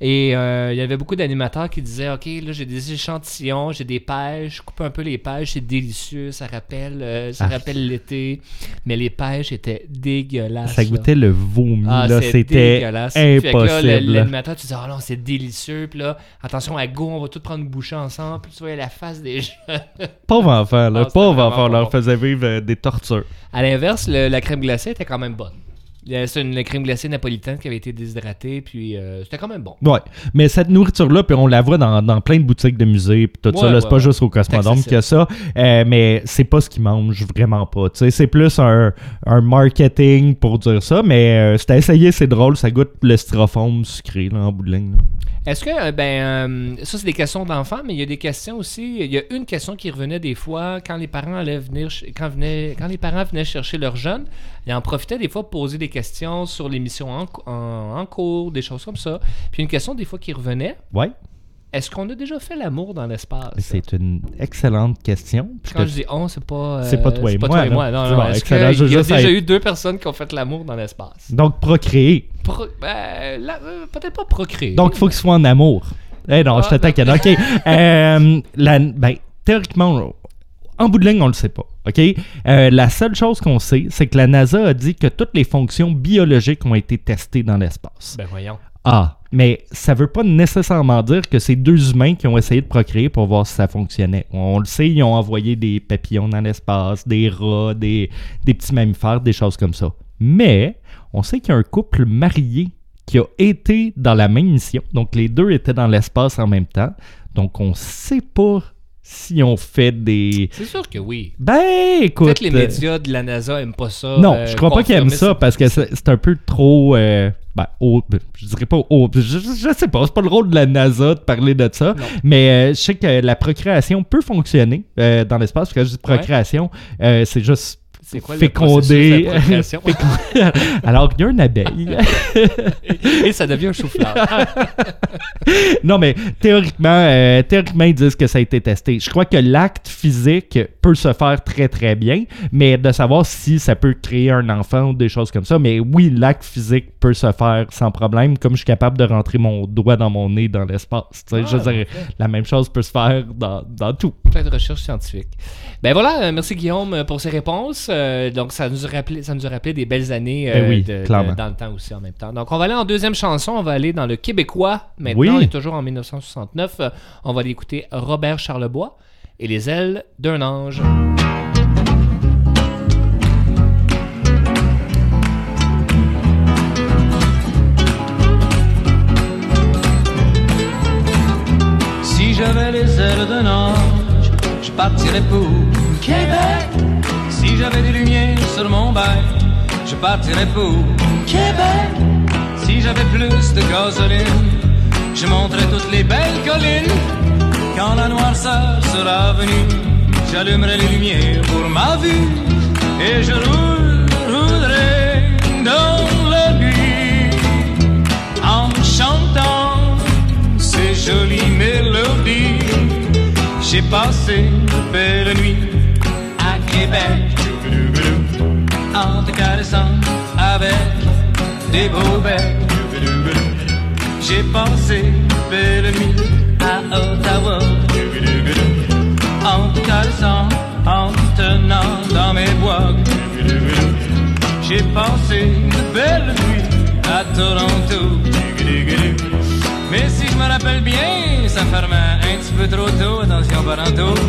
Speaker 3: Et euh, il y avait beaucoup d'animateurs qui disaient Ok, là, j'ai des échantillons, j'ai des pêches, je coupe un peu les pêches, c'est délicieux, ça rappelle, euh, ça
Speaker 4: Ah.
Speaker 3: rappelle l'été. Mais les pêches étaient dégueulasses.
Speaker 4: Ça
Speaker 3: là.
Speaker 4: goûtait le vomi,
Speaker 3: Ah,
Speaker 4: là. C'était impossible.
Speaker 3: le- l'animateur, tu dis, ah non, c'est délicieux. Puis là, attention à go, on va tout prendre une bouchée ensemble. Puis tu vois la face des gens.
Speaker 4: Pauvre enfant, là.
Speaker 3: Ah,
Speaker 4: Pauvre enfant, leur faisait vivre euh, des tortures.
Speaker 3: À l'inverse, la crème glacée était quand même bonne. C'est une crème glacée napolitaine qui avait été déshydratée, puis euh, c'était quand même bon.
Speaker 4: Ouais, mais cette nourriture-là, puis on la voit dans, dans plein de boutiques de musées, puis tout ça,
Speaker 3: Ouais,
Speaker 4: là,
Speaker 3: ouais,
Speaker 4: c'est pas juste au Cosmodome
Speaker 3: C'est
Speaker 4: qu'il y a ça, euh, mais c'est pas ce qu'ils mangent vraiment pas. C'est plus un, un marketing pour dire ça, mais euh, c'est à essayer, c'est drôle, ça goûte le styrofoam sucré là, en bout de ligne.
Speaker 3: Est-ce que, euh, ben, ça c'est des questions d'enfants, mais il y a des questions aussi. Il y a une question qui revenait des fois quand les parents allaient venir, quand, venaient, quand les parents venaient chercher leurs jeunes, ils en profitaient des fois pour poser des questions sur l'émission en, en, en cours, des choses comme ça. Puis une question des fois qui revenait,
Speaker 4: Ouais,
Speaker 3: est-ce qu'on a déjà fait l'amour dans l'espace?
Speaker 4: c'est une excellente question.
Speaker 3: Quand je dis on, c'est pas. euh,
Speaker 4: C'est pas toi et moi,
Speaker 3: toi et moi. Non, non,
Speaker 4: bon,
Speaker 3: est-ce qu'il
Speaker 4: Je-
Speaker 3: y a
Speaker 4: je
Speaker 3: déjà eu deux personnes qui ont fait l'amour dans l'espace?
Speaker 4: Donc, procréer.
Speaker 3: Pro- ben, euh, peut-être pas procréer.
Speaker 4: Donc, il faut qu'il soit en amour. Eh non, je te
Speaker 3: Ah,
Speaker 4: taquine. OK. Euh, la- ben, théoriquement, en bout de ligne, on le sait pas. OK? Euh, la seule chose qu'on sait, c'est que la NASA a dit que toutes les fonctions biologiques ont été testées dans l'espace.
Speaker 3: Ben voyons.
Speaker 4: Ah, mais ça veut pas nécessairement dire que c'est deux humains qui ont essayé de procréer pour voir si ça fonctionnait. On le sait, ils ont envoyé des papillons dans l'espace, des rats, des, des petits mammifères, des choses comme ça. Mais on sait qu'il y a un couple marié qui a été dans la même mission. Donc les deux étaient dans l'espace en même temps. Donc on sait pas si on fait des...
Speaker 3: C'est sûr que oui.
Speaker 4: Ben, écoute...
Speaker 3: Peut-être les
Speaker 4: euh,
Speaker 3: médias de la NASA aiment pas ça.
Speaker 4: non,
Speaker 3: euh,
Speaker 4: je crois pas qu'ils aiment ça parce que c'est un peu trop. euh, ben, je dirais pas haut. Je, je- sais pas, c'est pas le rôle de la NASA de parler de ça.
Speaker 3: Non.
Speaker 4: Mais euh, je sais que la procréation peut fonctionner euh, dans l'espace. Parce que je dis procréation, c'est juste.
Speaker 3: C'est quoi le procréation?
Speaker 4: Alors, il y a une abeille.
Speaker 3: Et ça devient un chou-fleur.
Speaker 4: non, mais théoriquement, euh, théoriquement, ils disent que ça a été testé. Je crois que l'acte physique peut se faire très, très bien, mais de savoir si ça peut créer un enfant ou des choses comme ça. Mais oui, l'acte physique peut se faire sans problème, comme je suis capable de rentrer mon doigt dans mon nez dans l'espace. Sais, je veux dire, la même chose peut se faire dans, dans tout.
Speaker 3: Plein de recherches scientifiques. Ben voilà, euh, merci Guillaume euh, pour ces réponses. Euh, donc ça nous a rappelé, ça nous a rappelé des belles années euh,
Speaker 4: Ben oui,
Speaker 3: de- de-
Speaker 4: clairement.
Speaker 3: dans le temps aussi en même temps. Donc on va aller en deuxième chanson, on va aller dans le québécois. Maintenant,
Speaker 4: Oui.
Speaker 3: on est toujours en 1969. Euh, on va aller écouter Robert Charlebois et les ailes d'un ange.
Speaker 8: Si j'avais les ailes d'un ange, je partirais pour Québec. Si j'avais des lumières sur mon bail, je partirais pour Québec. Si j'avais plus de gasoline, je monterais toutes les belles collines. Quand la noirceur sera venue, j'allumerai les lumières pour ma vue et je roule- roulerai dans la nuit en chantant ces jolies mélodies. J'ai passé de De belles nuits à Ottawa en te caressant, en te tenant dans mes bois. J'ai passé de belles nuits à Toronto. Mais si je me rappelle bien, ça fermait un petit peu trop tôt, attention parentaux.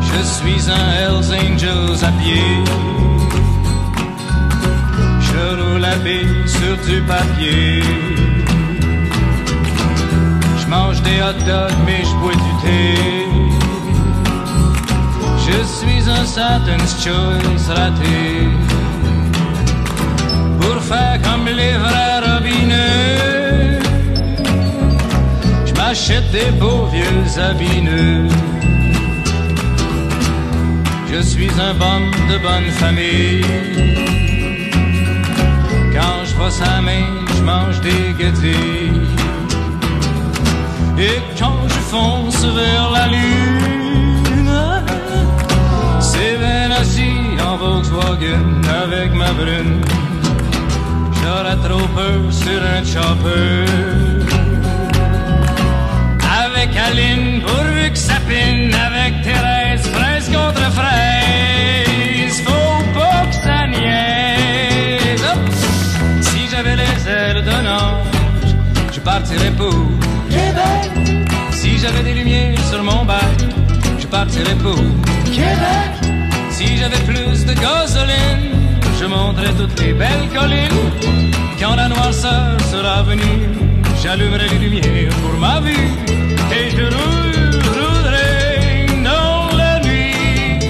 Speaker 8: Je suis un Hells Angels à pied. Je roule la bille sur du papier. Je mange des hot dogs, mais je bois du thé. Je suis un Satan's Choice raté pour faire comme les vrais robineux. Je m'achète des beaux vieux habineux. Je suis un bum de bonne famille. Je mange des guettilles. Et quand je fonce vers la lune, c'est bien assis en Volkswagen avec ma brune. J'aurais trop peur sur un chopper. Avec Aline, pourvu que ça. Avec Thérèse, les ailes d'un ange, je partirais pour Québec. Si j'avais des lumières sur mon bac, je partirais pour Québec. Si j'avais plus de gasoline, je monterais toutes les belles collines. Quand la noirceur sera venue, j'allumerai les lumières pour ma vue. Et je roule- dans la nuit.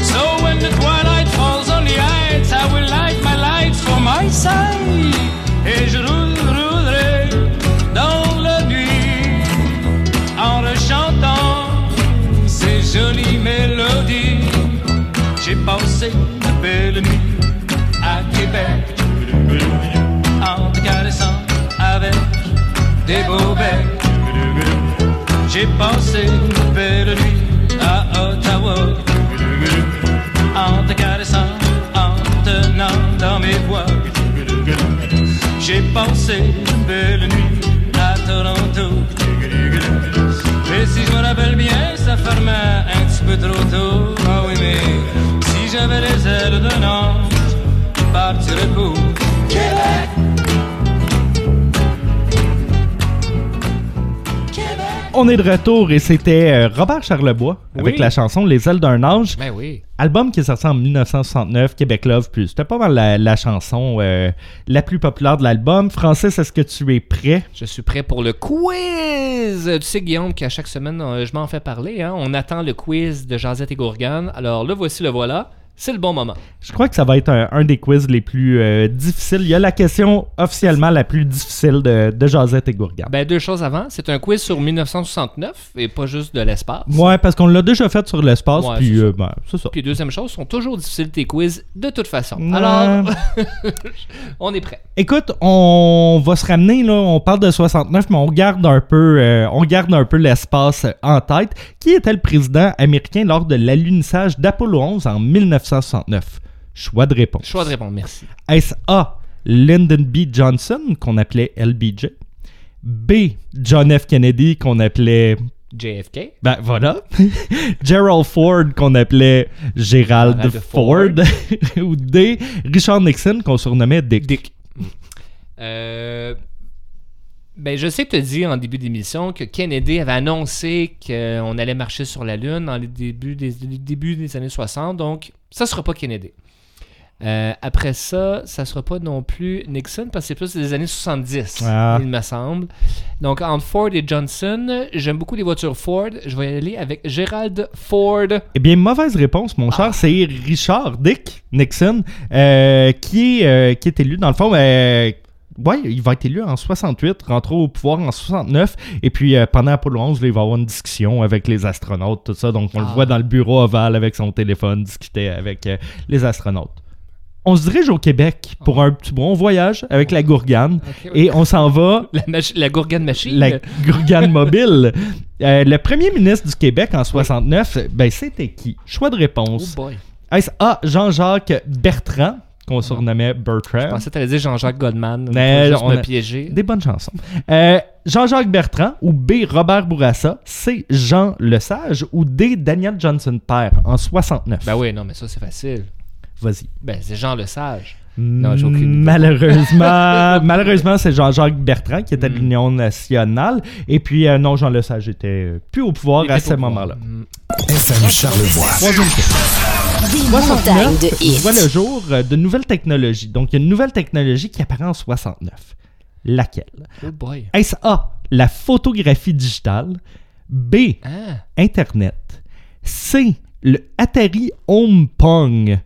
Speaker 8: So when the twilight falls on the heights, I will light my lights for my side. Et je roule- roulerai dans la nuit en rechantant ces jolies mélodies. J'ai passé de belles nuits à Québec en te caressant avec des beaux becs. J'ai passé de belles nuits à Ottawa en te caressant, en te tenant dans mes bois. J'ai passé de belles nuits à Toronto. Mais si je me rappelle bien, ça fermait un petit peu trop tôt. Ah oui, mais si j'avais les ailes d'un ange, partirais pour Québec.
Speaker 4: On est de retour et c'était euh, Robert Charlebois avec
Speaker 3: Oui.
Speaker 4: la chanson Les ailes d'un ange.
Speaker 3: Ben oui.
Speaker 4: Album qui est sorti en 1969, Québec Love Plus. C'était pas mal la, la chanson euh, la plus populaire de l'album. Francis, est-ce que tu es prêt?
Speaker 3: Je suis prêt pour le quiz. Tu sais, Guillaume, qu'à chaque semaine, euh, je m'en fais parler. hein. On attend le quiz de Jazette et Gourgane. Alors, le voici, le voilà. C'est le bon moment.
Speaker 4: Je crois que ça va être un, un des quiz les plus euh, difficiles. Il y a la question officiellement la plus difficile de, de Josette et Gourgane.
Speaker 3: Ben, deux choses avant. C'est un quiz sur 1969 et pas juste de l'espace.
Speaker 4: ouais, parce qu'on l'a déjà fait sur l'espace,
Speaker 3: Ouais,
Speaker 4: puis
Speaker 3: c'est
Speaker 4: euh, ben, c'est ça.
Speaker 3: Puis deuxième chose, sont toujours difficiles tes quiz de toute façon.
Speaker 4: Ouais.
Speaker 3: Alors, on est prêt.
Speaker 4: Écoute, on va se ramener là, on parle de 69, mais on garde un peu, euh, on garde un peu l'espace en tête. Qui était le président américain lors de l'alunissage d'Apollo 11 en 1969 Choix de réponse.
Speaker 3: Choix de répondre, merci.
Speaker 4: Est-ce A. Lyndon B. Johnson, qu'on appelait LBJ B. John F. Kennedy, qu'on appelait.
Speaker 3: JFK.
Speaker 4: Ben voilà. Gerald Ford, qu'on appelait Gerald
Speaker 3: Gerald
Speaker 4: Ford. Ou D. Richard Nixon, qu'on surnommait Dick.
Speaker 3: Dick. Euh, ben, je sais as dit en début d'émission que Kennedy avait annoncé qu'on allait marcher sur la Lune dans les débuts des, les débuts des années 60, donc ça sera pas Kennedy. Euh, après ça, ça sera pas non plus Nixon parce que c'est plus des années 70,
Speaker 4: Ah.
Speaker 3: il me semble. Donc entre Ford et Johnson, j'aime beaucoup les voitures Ford. Je vais y aller avec Gerald Ford.
Speaker 4: Eh bien, mauvaise réponse, mon cher. C'est Richard Dick Nixon euh, qui, est, euh, qui est élu. Dans le fond, ouais, il va être élu en 68, rentré au pouvoir en 69. Et puis, euh, pendant Apollo 11, là, il va avoir une discussion avec les astronautes, tout ça. Donc, on le
Speaker 3: Ah.
Speaker 4: voit dans le bureau ovale avec son téléphone, discuter avec euh, les astronautes. On se dirige au Québec pour un petit bon voyage avec la Gourgane. Et on s'en va
Speaker 3: La, la Gourgane Machine.
Speaker 4: la Gourgane mobile. Euh, le premier ministre du Québec en 69, ben c'était qui? Choix de
Speaker 3: Oh
Speaker 4: réponse.
Speaker 3: boy.
Speaker 4: Est-ce A. Jean-Jacques Bertrand, qu'on surnommait
Speaker 3: Je
Speaker 4: Bertrand?
Speaker 3: pensais que tu allais dire Jean-Jacques Goldman.
Speaker 4: Mais on a-
Speaker 3: piéger.
Speaker 4: Des bonnes chansons. Euh, Jean-Jacques Bertrand ou B. Robert Bourassa, C. Jean Lesage ou D. Daniel Johnson père en 69.
Speaker 3: Ben oui, non, mais ça, c'est facile.
Speaker 4: Vas-y.
Speaker 3: Ben, c'est Jean le Sage. Non, j'ai aucune idée.
Speaker 4: Malheureusement, malheureusement, c'est Jean-Jacques Bertrand qui était de
Speaker 3: Mm.
Speaker 4: l'Union nationale. Et puis, euh, non, Jean Lesage était plus au pouvoir à ce moment-là.
Speaker 1: FM Charlevoix.
Speaker 4: Troisième question.
Speaker 7: Des montagnes
Speaker 4: 69
Speaker 7: de
Speaker 4: voit le jour euh, de nouvelles technologies. Donc, il y a une nouvelle technologie qui apparaît en 69. Laquelle?
Speaker 3: Oh boy.
Speaker 4: Est-ce A, la photographie digitale, B,
Speaker 3: Ah,
Speaker 4: Internet, C, le Atari Home Pong,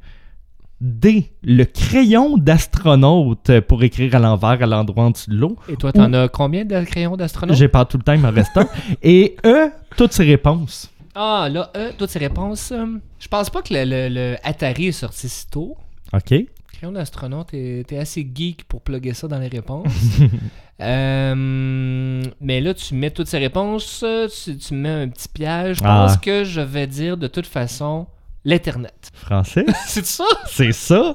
Speaker 4: D, le crayon d'astronaute pour écrire à l'envers à l'endroit en dessous de l'eau.
Speaker 3: et toi, t'en as combien de crayons d'astronaute?
Speaker 4: J'ai pas tout le temps, il m'en reste un. Et E, toutes ces réponses.
Speaker 3: Ah, là, euh, toutes ces réponses. euh, je pense pas que le, le- le Atari est sorti si tôt.
Speaker 4: OK.
Speaker 3: Crayon d'astronaute, t'es assez geek pour plugger ça dans les réponses. Euh, mais là, tu mets toutes ces réponses, tu, tu mets un petit piège. Je
Speaker 4: Ah.
Speaker 3: pense que je vais dire de toute façon l'Internet.
Speaker 4: Français,
Speaker 3: C'est ça?
Speaker 4: c'est ça?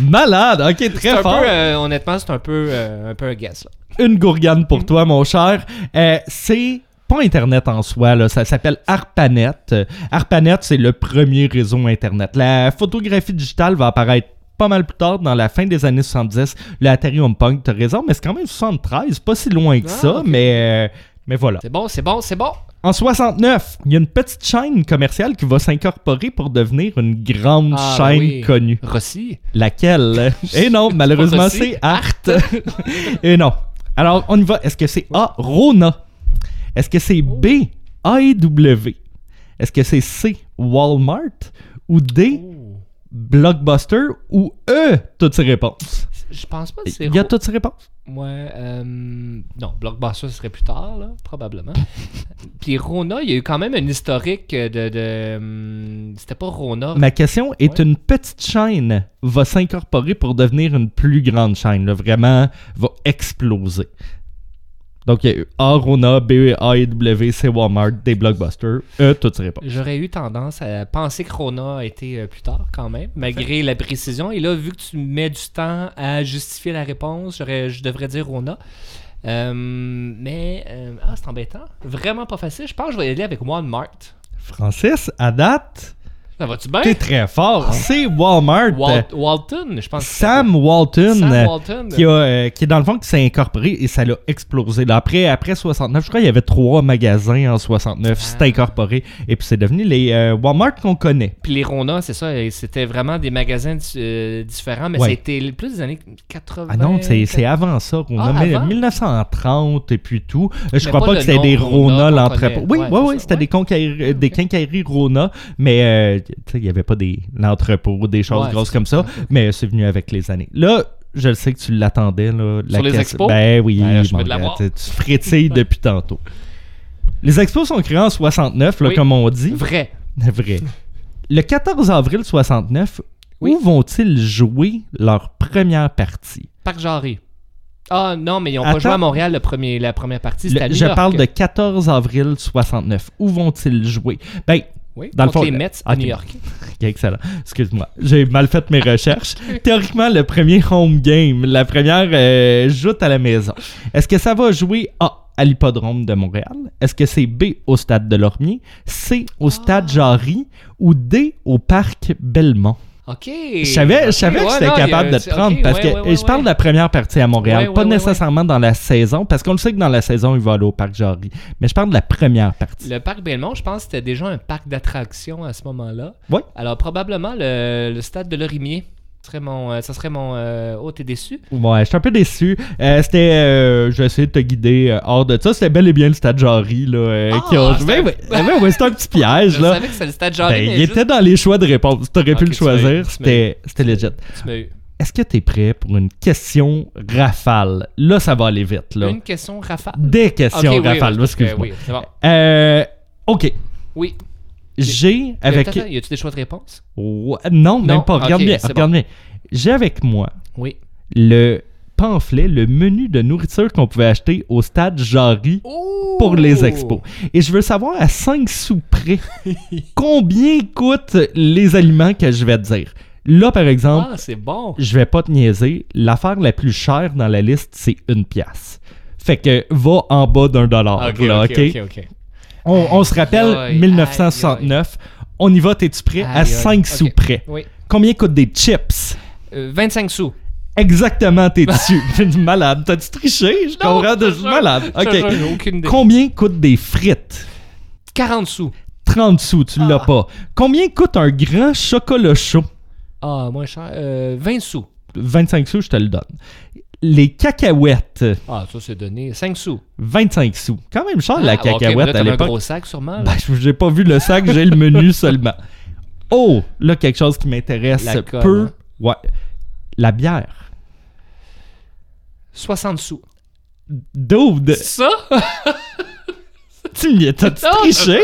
Speaker 4: Malade! OK, très
Speaker 3: un
Speaker 4: fort.
Speaker 3: peu, euh, honnêtement, c'est un peu, euh, un peu un guess. Là.
Speaker 4: une gourgane pour toi, mon cher. Euh, c'est pas Internet en soi, là. ça s'appelle ARPANET. Euh, ARPANET, c'est le premier réseau Internet. La photographie digitale va apparaître pas mal plus tard, dans la fin des années 70. Le Atari Home Pong, t'as raison, mais c'est quand même 73, pas si loin que
Speaker 3: Ah,
Speaker 4: ça, mais Mais voilà.
Speaker 3: C'est bon, c'est bon, c'est bon.
Speaker 4: En 69, il y a une petite chaîne commerciale qui va s'incorporer pour devenir une grande
Speaker 3: Ah,
Speaker 4: chaîne
Speaker 3: oui.
Speaker 4: connue.
Speaker 3: Rossi.
Speaker 4: Laquelle? Et non, malheureusement, c'est Art. Et non. Alors, on y va. Est-ce que c'est A, Rona? Est-ce que c'est B, AEW Est-ce que c'est C, Walmart? Ou D, Blockbuster? Ou E, toutes ces réponses?
Speaker 3: Je pense pas que c'est.
Speaker 4: Il y a toutes ces réponses
Speaker 3: Ouais, euh, non, Blockbuster ce serait plus tard, là, probablement. Puis Rona, il y a eu quand même un historique de. de hum, C'était pas Rona.
Speaker 4: Ma question est
Speaker 3: Ouais.
Speaker 4: une petite chaîne va s'incorporer pour devenir une plus grande chaîne, là, vraiment va exploser. Donc il y a eu A, Rona, B, AEW, C, Walmart, D, Blockbuster, E, toutes ces réponses.
Speaker 3: J'aurais eu tendance à penser que Rona a été euh, plus tard, quand même, malgré la précision. Et là, vu que tu mets du temps à justifier la réponse, je devrais dire Rona. Euh, mais, euh, ah, c'est embêtant. Vraiment pas facile. Je pense que je vais y aller avec Walmart.
Speaker 4: Francis, à date,
Speaker 3: Ça va-tu bien?
Speaker 4: t'es très fort. C'est Walmart.
Speaker 3: Wal- Walton, je pense.
Speaker 4: Sam Walton.
Speaker 3: ça.
Speaker 4: euh,
Speaker 3: Sam Walton.
Speaker 4: qui, a, euh, qui est dans le fond qui s'est incorporé et ça l'a explosé. Là, après, après 69, je crois qu'il y avait trois magasins en 69,
Speaker 3: Ah.
Speaker 4: c'est incorporé et puis c'est devenu les euh, Walmart qu'on connaît.
Speaker 3: Puis les Rona, c'est ça, c'était vraiment des magasins euh, différents, mais
Speaker 4: Ouais.
Speaker 3: c'était plus des années 80.
Speaker 4: Ah non, c'est avant ça, Rona,
Speaker 3: Ah,
Speaker 4: mais
Speaker 3: avant?
Speaker 4: 1930 et puis tout. Euh, Je
Speaker 3: Mais
Speaker 4: crois
Speaker 3: pas
Speaker 4: que c'était des
Speaker 3: Rona
Speaker 4: l'entrepôt. Oui,
Speaker 3: Ouais,
Speaker 4: oui, oui, c'était des, conquéri- des quincailleries Rona, mais euh, il n'y avait pas des l'entrepôt, des choses
Speaker 3: Ouais,
Speaker 4: grosses comme ça, mais c'est venu avec les années. Là, je le sais que tu l'attendais. Là, la
Speaker 3: Sur les expos?
Speaker 4: Ben oui,
Speaker 3: Ben je de
Speaker 4: tu frétilles depuis tantôt. Les expos sont créés en 69, là,
Speaker 3: Oui.
Speaker 4: comme on dit.
Speaker 3: Vrai.
Speaker 4: Vrai. Le 14 avril 69,
Speaker 3: Oui.
Speaker 4: où vont-ils jouer leur première partie?
Speaker 3: Parc Jarry. Ah non, mais ils n'ont pas joué à Montréal le premier, la première partie.
Speaker 4: Le-
Speaker 3: C'était à New
Speaker 4: je
Speaker 3: York.
Speaker 4: parle de 14 avril 69. Où vont-ils jouer? Ben,
Speaker 3: Oui,
Speaker 4: dans le fond,
Speaker 3: les
Speaker 4: le-
Speaker 3: Mets à. New York.
Speaker 4: excellent. Excuse-moi, j'ai mal fait mes recherches. Théoriquement, le premier home game, la première euh, joute à la maison. Est-ce que ça va jouer A à l'hippodrome de Montréal? Est-ce que c'est B au stade de Lormier? C au stade
Speaker 3: Ah.
Speaker 4: Jarry? Ou D au parc Belmont?
Speaker 3: OK.
Speaker 4: Je savais, je savais que j'étais capable
Speaker 3: a-
Speaker 4: de te prendre parce
Speaker 3: ouais,
Speaker 4: que
Speaker 3: ouais,
Speaker 4: je parle de la première partie à Montréal, pas nécessairement dans la saison, parce qu'on le sait que dans la saison, il va aller au parc Jarry. Mais je parle de la première partie.
Speaker 3: Le parc Belmont, je pense que c'était déjà un parc d'attractions à ce moment-là.
Speaker 4: Ouais.
Speaker 3: Alors, probablement le, le stade de Lorimier. Serait mon, euh, ça serait mon. euh, Oh, t'es déçu?
Speaker 4: Ouais, je suis un peu déçu. Euh, c'était. euh, je vais essayer de te guider euh, hors de ça. C'était bel et bien le stade Jarry, là. euh,
Speaker 3: Ah,
Speaker 4: qui a- ouais, ouais, ouais, c'était un petit piège,
Speaker 3: Je
Speaker 4: là.
Speaker 3: savais que c'était le stade Jarry,
Speaker 4: Ben, il
Speaker 3: juste-
Speaker 4: était dans les choix de réponse. T'aurais pu
Speaker 3: Ok,
Speaker 4: le
Speaker 3: tu m'as eu,
Speaker 4: choisir.
Speaker 3: tu.
Speaker 4: C'était c'était legit.
Speaker 3: Tu m'as eu.
Speaker 4: Est-ce que t'es prêt pour une question rafale? Là, ça va aller vite, là.
Speaker 3: Une question rafale?
Speaker 4: Des questions rafales,
Speaker 3: oui,
Speaker 4: excuse-moi.
Speaker 3: Oui, c'est bon.
Speaker 4: Euh, ok.
Speaker 3: Oui.
Speaker 4: J'ai avec.
Speaker 3: Y a-tu des choix de réponse?
Speaker 4: Non,
Speaker 3: Non?
Speaker 4: même pas. Regarde bien. Regarde bien. J'ai avec moi
Speaker 3: Oui.
Speaker 4: le pamphlet, le menu de nourriture qu'on pouvait acheter au stade Jarry pour les expos. Et je veux savoir à 5 sous près combien coûtent les aliments que je vais te dire. Là, par exemple,
Speaker 3: Ah, c'est bon.
Speaker 4: je vais pas te niaiser, l'affaire la plus chère dans la liste, c'est une pièce. Fait que va en bas d'un dollar. Là? On, on se rappelle,
Speaker 3: Aïe,
Speaker 4: 1969. On y va, t'es-tu prêt? à
Speaker 3: Aïe, aïe.
Speaker 4: 5 sous
Speaker 3: Ok.
Speaker 4: près.
Speaker 3: Oui.
Speaker 4: Combien coûtent des chips?
Speaker 3: Euh, 25 sous.
Speaker 4: Exactement, t'es dessus. Malade? T'as-tu triché? Je comprends,
Speaker 3: jure.
Speaker 4: malade? OK. Combien coûtent des frites?
Speaker 3: 40 sous.
Speaker 4: 30 sous, tu l'as
Speaker 3: Ah.
Speaker 4: pas. Combien coûte un grand chocolat chaud?
Speaker 3: Ah, moins cher. Euh, 20 sous.
Speaker 4: 25 sous, je te le donne. Les cacahuètes,
Speaker 3: Ah, ça, c'est donné. 5 sous.
Speaker 4: 25 sous. Quand même cher, la
Speaker 3: Ah, ok, mais là,
Speaker 4: cacahuète à
Speaker 3: t'avais un
Speaker 4: l'époque.
Speaker 3: gros sac, sûrement. là.
Speaker 4: Ben, j'ai pas vu le sac, j'ai le menu seulement. Oh, là, quelque chose qui m'intéresse
Speaker 3: La
Speaker 4: peu.
Speaker 3: hein.
Speaker 4: Ouais. La bière.
Speaker 3: 60 sous.
Speaker 4: Dude,
Speaker 3: Ça?
Speaker 4: tu m'y
Speaker 3: Non,
Speaker 4: triché?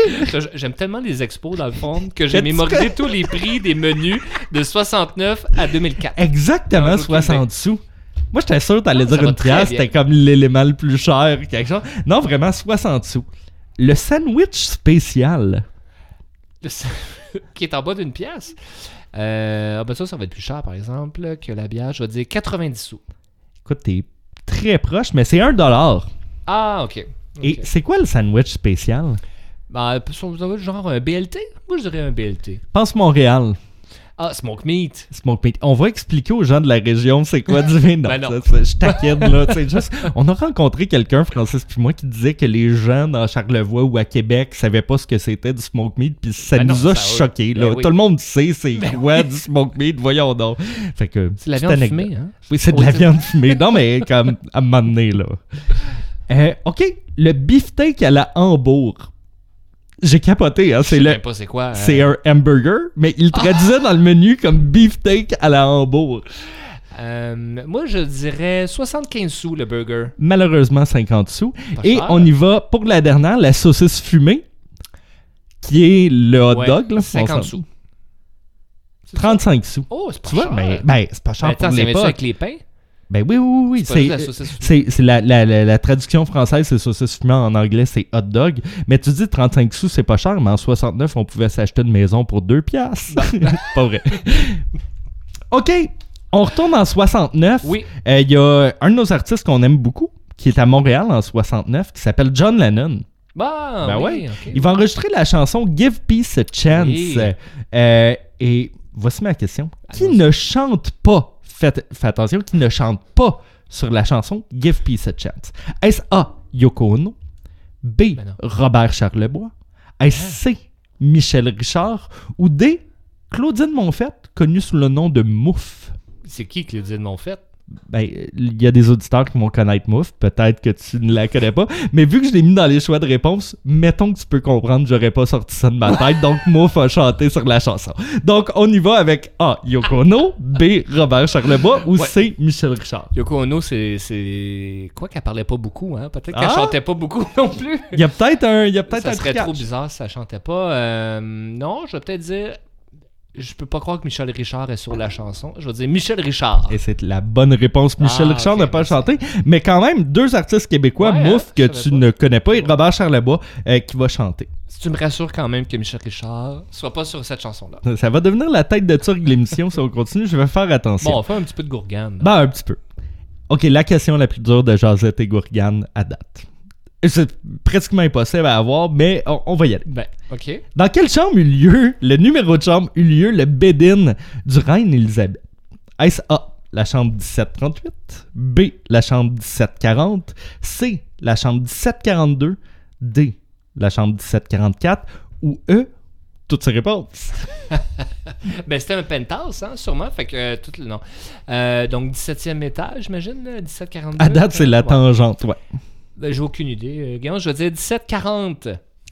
Speaker 3: J'aime tellement les expos, dans le fond, que j'ai mémorisé tous les prix des menus de 69 à 2004.
Speaker 4: Exactement
Speaker 3: Non, j'ai aucune
Speaker 4: 60 sous. Moi, j'étais sûr que t'allais
Speaker 3: Ah,
Speaker 4: dire une pièce, c'était comme l'élément le plus cher, quelque chose. Non, vraiment 60 sous. Le sandwich spécial.
Speaker 3: Le- qui est en bas d'une pièce. Euh, ah ben ça, ça va être plus cher, par exemple, que la bière. Je vais dire 90 sous.
Speaker 4: Écoute, t'es très proche, mais c'est 1 dollar.
Speaker 3: Ah, OK.
Speaker 4: Et c'est quoi le sandwich spécial?
Speaker 3: Ben, genre un BLT? Moi, je dirais un BLT.
Speaker 4: Pense Montréal.
Speaker 3: Ah, smoke meat.
Speaker 4: Smoke meat. On va expliquer aux gens de la région c'est quoi du vin. Non,
Speaker 3: Ben
Speaker 4: je taquine, là. juste, on a rencontré quelqu'un, Francis puis moi, qui disait que les gens dans Charlevoix ou à Québec savaient pas ce que c'était du smoke meat, puis ça
Speaker 3: Ben non,
Speaker 4: nous a choqués.
Speaker 3: Ben
Speaker 4: Là.
Speaker 3: oui.
Speaker 4: Tout le monde sait c'est
Speaker 3: Ben
Speaker 4: quoi du smoke meat, voyons donc. Fait que,
Speaker 3: C'est la
Speaker 4: petite
Speaker 3: viande
Speaker 4: anecdote.
Speaker 3: fumée, hein?
Speaker 4: Oui, c'est de la viande fumée. Non, mais comme à un moment donné, là. Euh, OK, le beefsteak à la Hambourg. J'ai capoté, hein. C'est le...
Speaker 3: pas c'est quoi. euh,
Speaker 4: C'est un hamburger, mais il le traduisait dans le menu comme beefsteak à la Hambourg.
Speaker 3: euh, moi, je dirais 75 sous le burger.
Speaker 4: Malheureusement, 50 sous.
Speaker 3: Pas
Speaker 4: Et
Speaker 3: cher.
Speaker 4: on y va pour la dernière, la saucisse fumée, qui est le hot
Speaker 3: Ouais,
Speaker 4: dog. Là,
Speaker 3: 50
Speaker 4: On s'en-
Speaker 3: sous.
Speaker 4: 35 sous.
Speaker 3: Oh, c'est pas
Speaker 4: Tu vois,
Speaker 3: cher.
Speaker 4: ben, ben, c'est pas cher
Speaker 3: Ben, attends,
Speaker 4: pour
Speaker 3: avec les pains?
Speaker 4: Ben oui, oui, oui.
Speaker 3: C'est la
Speaker 4: la, la, la, traduction française, c'est saucisse fumée. En anglais, c'est hot dog. Mais tu dis 35 sous, c'est pas cher, mais en 69, on pouvait s'acheter une maison pour 2 piastres. pas vrai. OK, on retourne en 69.
Speaker 3: Oui.
Speaker 4: Euh, Il y a un de nos artistes qu'on aime beaucoup, qui est à Montréal en 69, qui s'appelle John Lennon.
Speaker 3: Bah,
Speaker 4: Ben
Speaker 3: oui,
Speaker 4: ouais. Il va enregistrer la chanson Give Peace a Chance.
Speaker 3: Oui.
Speaker 4: Euh, et voici ma question. Qui ne chante pas, faites, faites attention, qui ne chante pas sur la chanson Give Peace a Chance? Est-ce A. Yoko Ono? B.
Speaker 3: Ben.
Speaker 4: Robert Charlebois? Est-ce C. Michel Richard? Ou D. Claudine Monfette, connue sous le nom de Mouf?
Speaker 3: C'est qui Claudine Monfette?
Speaker 4: Ben, il y a des auditeurs qui vont connaître Mouf. Peut-être que tu ne la connais pas. Mais vu que je l'ai mis dans les choix de réponse, mettons que tu peux comprendre, j'aurais pas sorti ça de ma tête. Donc, Mouf a chanté sur la chanson. Donc, on y va avec A. Yoko Ono, B. Robert Charlebois ou
Speaker 3: Ouais.
Speaker 4: C. Michel Richard.
Speaker 3: Yoko Ono, c'est. c'est- Quoi qu'elle parlait pas beaucoup, hein? Peut-être
Speaker 4: Ah?
Speaker 3: qu'elle chantait pas beaucoup non plus.
Speaker 4: Il y a peut-être un, il y a peut-être
Speaker 3: Ça
Speaker 4: un
Speaker 3: serait trop bizarre si ça chantait pas. Euh, non, je vais peut-être dire. Je peux pas croire que Michel Richard est sur la chanson. Je vais dire Michel Richard.
Speaker 4: Et c'est la bonne réponse. Michel
Speaker 3: Ah,
Speaker 4: Richard
Speaker 3: ok,
Speaker 4: n'a pas
Speaker 3: merci.
Speaker 4: chanté, mais quand même deux artistes québécois,
Speaker 3: Ouais,
Speaker 4: Mouf
Speaker 3: hein,
Speaker 4: que
Speaker 3: je
Speaker 4: tu
Speaker 3: pas.
Speaker 4: ne connais pas et Robert Charlebois euh, qui va chanter.
Speaker 3: Si tu me rassures quand même que Michel Richard soit pas sur cette chanson-là.
Speaker 4: Ça va devenir la tête de turc de l'émission si on continue. Je vais faire attention.
Speaker 3: Bon, on fait un petit peu de gourgane.
Speaker 4: Ben, un petit peu. Ok, la question la plus dure de Josette et Gourgane à date. C'est pratiquement impossible à avoir, mais on, on va y aller.
Speaker 3: Ben, ok.
Speaker 4: Dans quelle chambre eut lieu, le numéro de chambre eut lieu le bed-in du reine Elisabeth? Est-ce A, la chambre 1738, B, la chambre 1740, C, la chambre 1742, D, la chambre 1744 ou E, toutes ces réponses?
Speaker 3: Ben, c'était un penthouse, hein, sûrement. Fait que euh, tout le nom. Euh, donc, 17e étage, j'imagine, là, 1742.
Speaker 4: À date, c'est la
Speaker 3: Ouais.
Speaker 4: tangente, ouais.
Speaker 3: Ben, j'ai aucune idée. Euh, Guillaume, je vais dire 1740.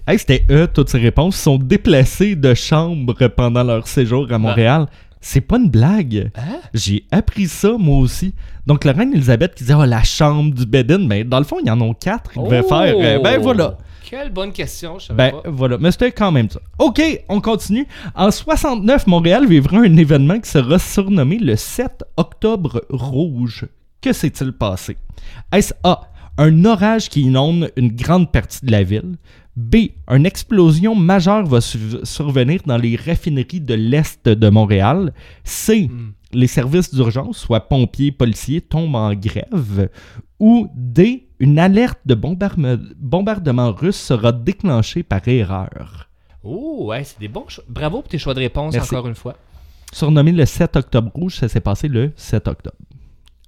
Speaker 4: Hey, c'était eux, toutes ces réponses. Ils sont déplacés de chambre pendant leur séjour à Montréal. C'est pas une blague.
Speaker 3: Hein?
Speaker 4: J'ai appris ça, moi aussi. Donc, la reine Elisabeth qui disait, oh, la chambre du Bedin, mais dans le fond, il y en a quatre. Ils devaient
Speaker 3: Oh!
Speaker 4: faire. euh, ben voilà.
Speaker 3: Quelle bonne question, je savais
Speaker 4: Ben
Speaker 3: pas.
Speaker 4: voilà. Mais c'était quand même ça. OK, on continue. En 69, Montréal vivra un événement qui sera surnommé le 7 octobre rouge. Que s'est-il passé? Est-ce A. Un orage qui inonde une grande partie de la ville. B. Une explosion majeure va su- survenir dans les raffineries de l'Est de Montréal. C.
Speaker 3: Hmm.
Speaker 4: Les services d'urgence, soit pompiers, policiers, tombent en grève. Ou D. Une alerte de bombardement russe sera déclenchée par erreur.
Speaker 3: Oh, ouais, c'est des bons choix. Bravo pour tes choix de réponse,
Speaker 4: Merci.
Speaker 3: encore une fois.
Speaker 4: Surnommé le 7 octobre rouge, ça s'est passé le 7 octobre.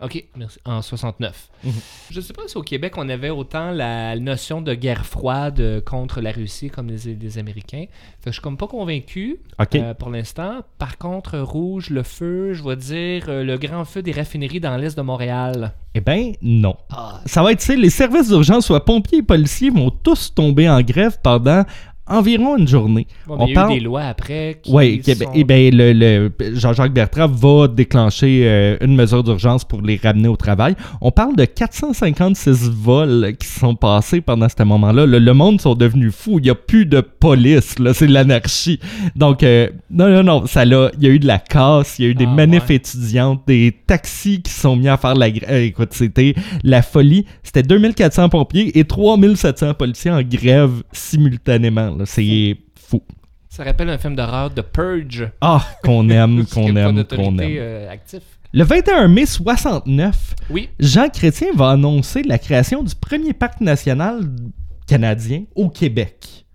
Speaker 3: OK, merci. En 69.
Speaker 4: Mhm.
Speaker 3: Je sais pas si au Québec, on avait autant la notion de guerre froide euh, contre la Russie comme les, les Américains. Fait que je suis comme pas convaincu euh, pour l'instant. Par contre, rouge, le feu, je vais dire euh, le grand feu des raffineries dans l'est de Montréal.
Speaker 4: Eh ben non.
Speaker 3: Ah,
Speaker 4: Ça va être, tu sais, les services d'urgence, soit pompiers et policiers, vont tous tomber en grève pendant environ une journée.
Speaker 3: bon,
Speaker 4: On
Speaker 3: il y a
Speaker 4: parle-
Speaker 3: eu des lois après
Speaker 4: Oui,
Speaker 3: sont...
Speaker 4: et ben, le, le- Jean-Jacques Bertrand va déclencher euh, une mesure d'urgence pour les ramener au travail. On parle de 456 vols qui sont passés pendant ce moment-là. Le, le monde sont devenus fous. Il n'y a plus de police. là. C'est l'anarchie. Donc, euh, non, non, non. Ça l'a- il y a eu de la casse. Il y a eu des
Speaker 3: Ah,
Speaker 4: manifs
Speaker 3: ouais.
Speaker 4: étudiantes, des taxis qui sont mis à faire la grève. écoute, c'était la folie. C'était 2400 pompiers et 3700 policiers en grève simultanément. Là. C'est fou.
Speaker 3: Ça rappelle un film d'horreur de Purge.
Speaker 4: Ah, qu'on aime, qu'on aime, qu'on aime.
Speaker 3: euh, actif.
Speaker 4: Le 21 mai 69,
Speaker 3: Oui.
Speaker 4: Jean Chrétien va annoncer la création du premier parc national canadien au Québec.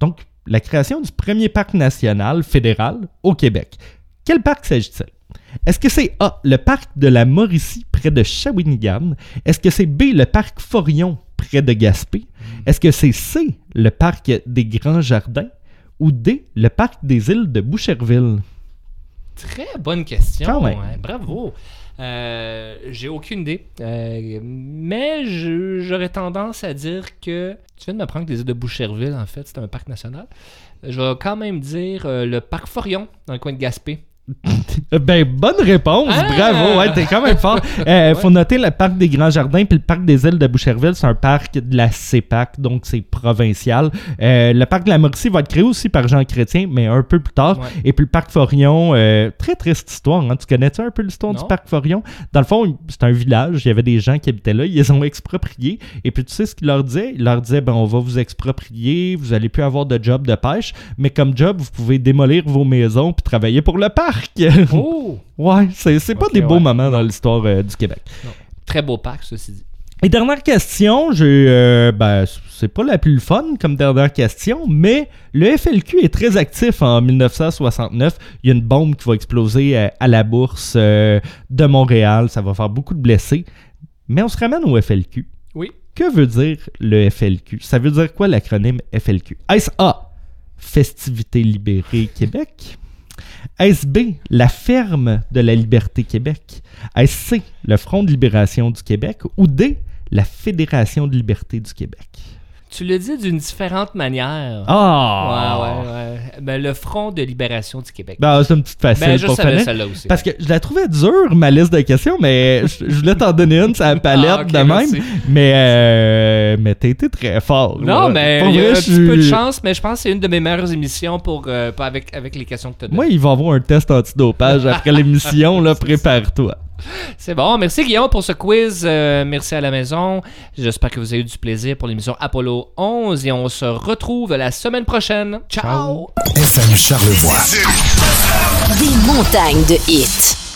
Speaker 4: Donc, la création du premier parc national fédéral au Québec. Quel parc s'agit-il? Est-ce que c'est A, le parc de la Mauricie près de Shawinigan? Est-ce que c'est B, le parc Forion près de Gaspé? Est-ce que c'est C, le parc des Grands Jardins? Ou D, le parc des îles de Boucherville?
Speaker 3: Très bonne question. Hein, Bravo. Euh, J'ai aucune idée. Euh, mais j'aurais tendance à dire que. Tu viens de m'apprendre que les îles de Boucherville, en fait, c'est un parc national. Je vais quand même dire euh, le parc Forion, dans le coin de Gaspé.
Speaker 4: Euh, Ben, bonne réponse,
Speaker 3: Ah!
Speaker 4: bravo, ouais, t'es quand même fort. Euh, Faut noter le parc des Grands Jardins puis le parc des îles de Boucherville, c'est un parc de la CEPAC, donc c'est provincial. Euh, le parc de la Mauricie va être créé aussi par Jean Chrétien, mais un peu plus tard.
Speaker 3: Ouais.
Speaker 4: Et puis le parc Forion, euh, très triste histoire, hein. tu connais-tu un peu l'histoire du parc Forion? Dans le fond, c'est un village, il y avait des gens qui habitaient là, ils les ont expropriés. Et puis tu sais ce qu'il leur disait? Il leur disait, ben on va vous exproprier, vous allez plus avoir de job de pêche, mais comme job, vous pouvez démolir vos maisons puis travailler pour le parc.
Speaker 3: Oh!
Speaker 4: Ouais, c'est c'est pas des beaux
Speaker 3: ouais.
Speaker 4: moments dans l'histoire euh, du Québec.
Speaker 3: Très beau parc, ceci dit.
Speaker 4: Et dernière question, j'ai, euh, ben, c'est pas la plus fun comme dernière question, mais le FLQ est très actif en 1969. Il y a une bombe qui va exploser euh, à la bourse euh, de Montréal. Ça va faire beaucoup de blessés. Mais on se ramène au FLQ.
Speaker 3: Oui.
Speaker 4: Que veut dire le FLQ? Ça veut dire quoi l'acronyme FLQ? Est-ce A, Festivités libérées Québec? Est-ce B, la ferme de la liberté Québec? Est-ce C, le Front de libération du Québec? Ou D, la Fédération de liberté du Québec?
Speaker 3: Tu le dis d'une différente manière.
Speaker 4: Ah!
Speaker 3: Ouais, ouais, ouais. Ben, le Front de libération du Québec.
Speaker 4: Ben, c'est une petite facile
Speaker 3: Ben, je
Speaker 4: pour
Speaker 3: savais celle-là aussi.
Speaker 4: Parce que je la trouvais dure, ma liste de questions, mais je, je voulais t'en donner une, ça palette
Speaker 3: Ah, ok,
Speaker 4: de même.
Speaker 3: merci.
Speaker 4: Mais, euh, mais t'as été très fort.
Speaker 3: Non,
Speaker 4: là.
Speaker 3: mais
Speaker 4: Pour
Speaker 3: il y a un petit peu de chance, mais je pense que c'est une de mes meilleures émissions pour, euh, avec, avec les questions que tu as données.
Speaker 4: Moi, il va y avoir un test antidopage après l'émission, là, prépare-toi.
Speaker 3: C'est bon. Merci Guillaume pour ce quiz. Euh, merci à la maison. J'espère que vous avez eu du plaisir pour l'émission Apollo 11 et on se retrouve la semaine prochaine. Ciao.
Speaker 1: FM Charlevoix.
Speaker 7: Des montagnes de hits.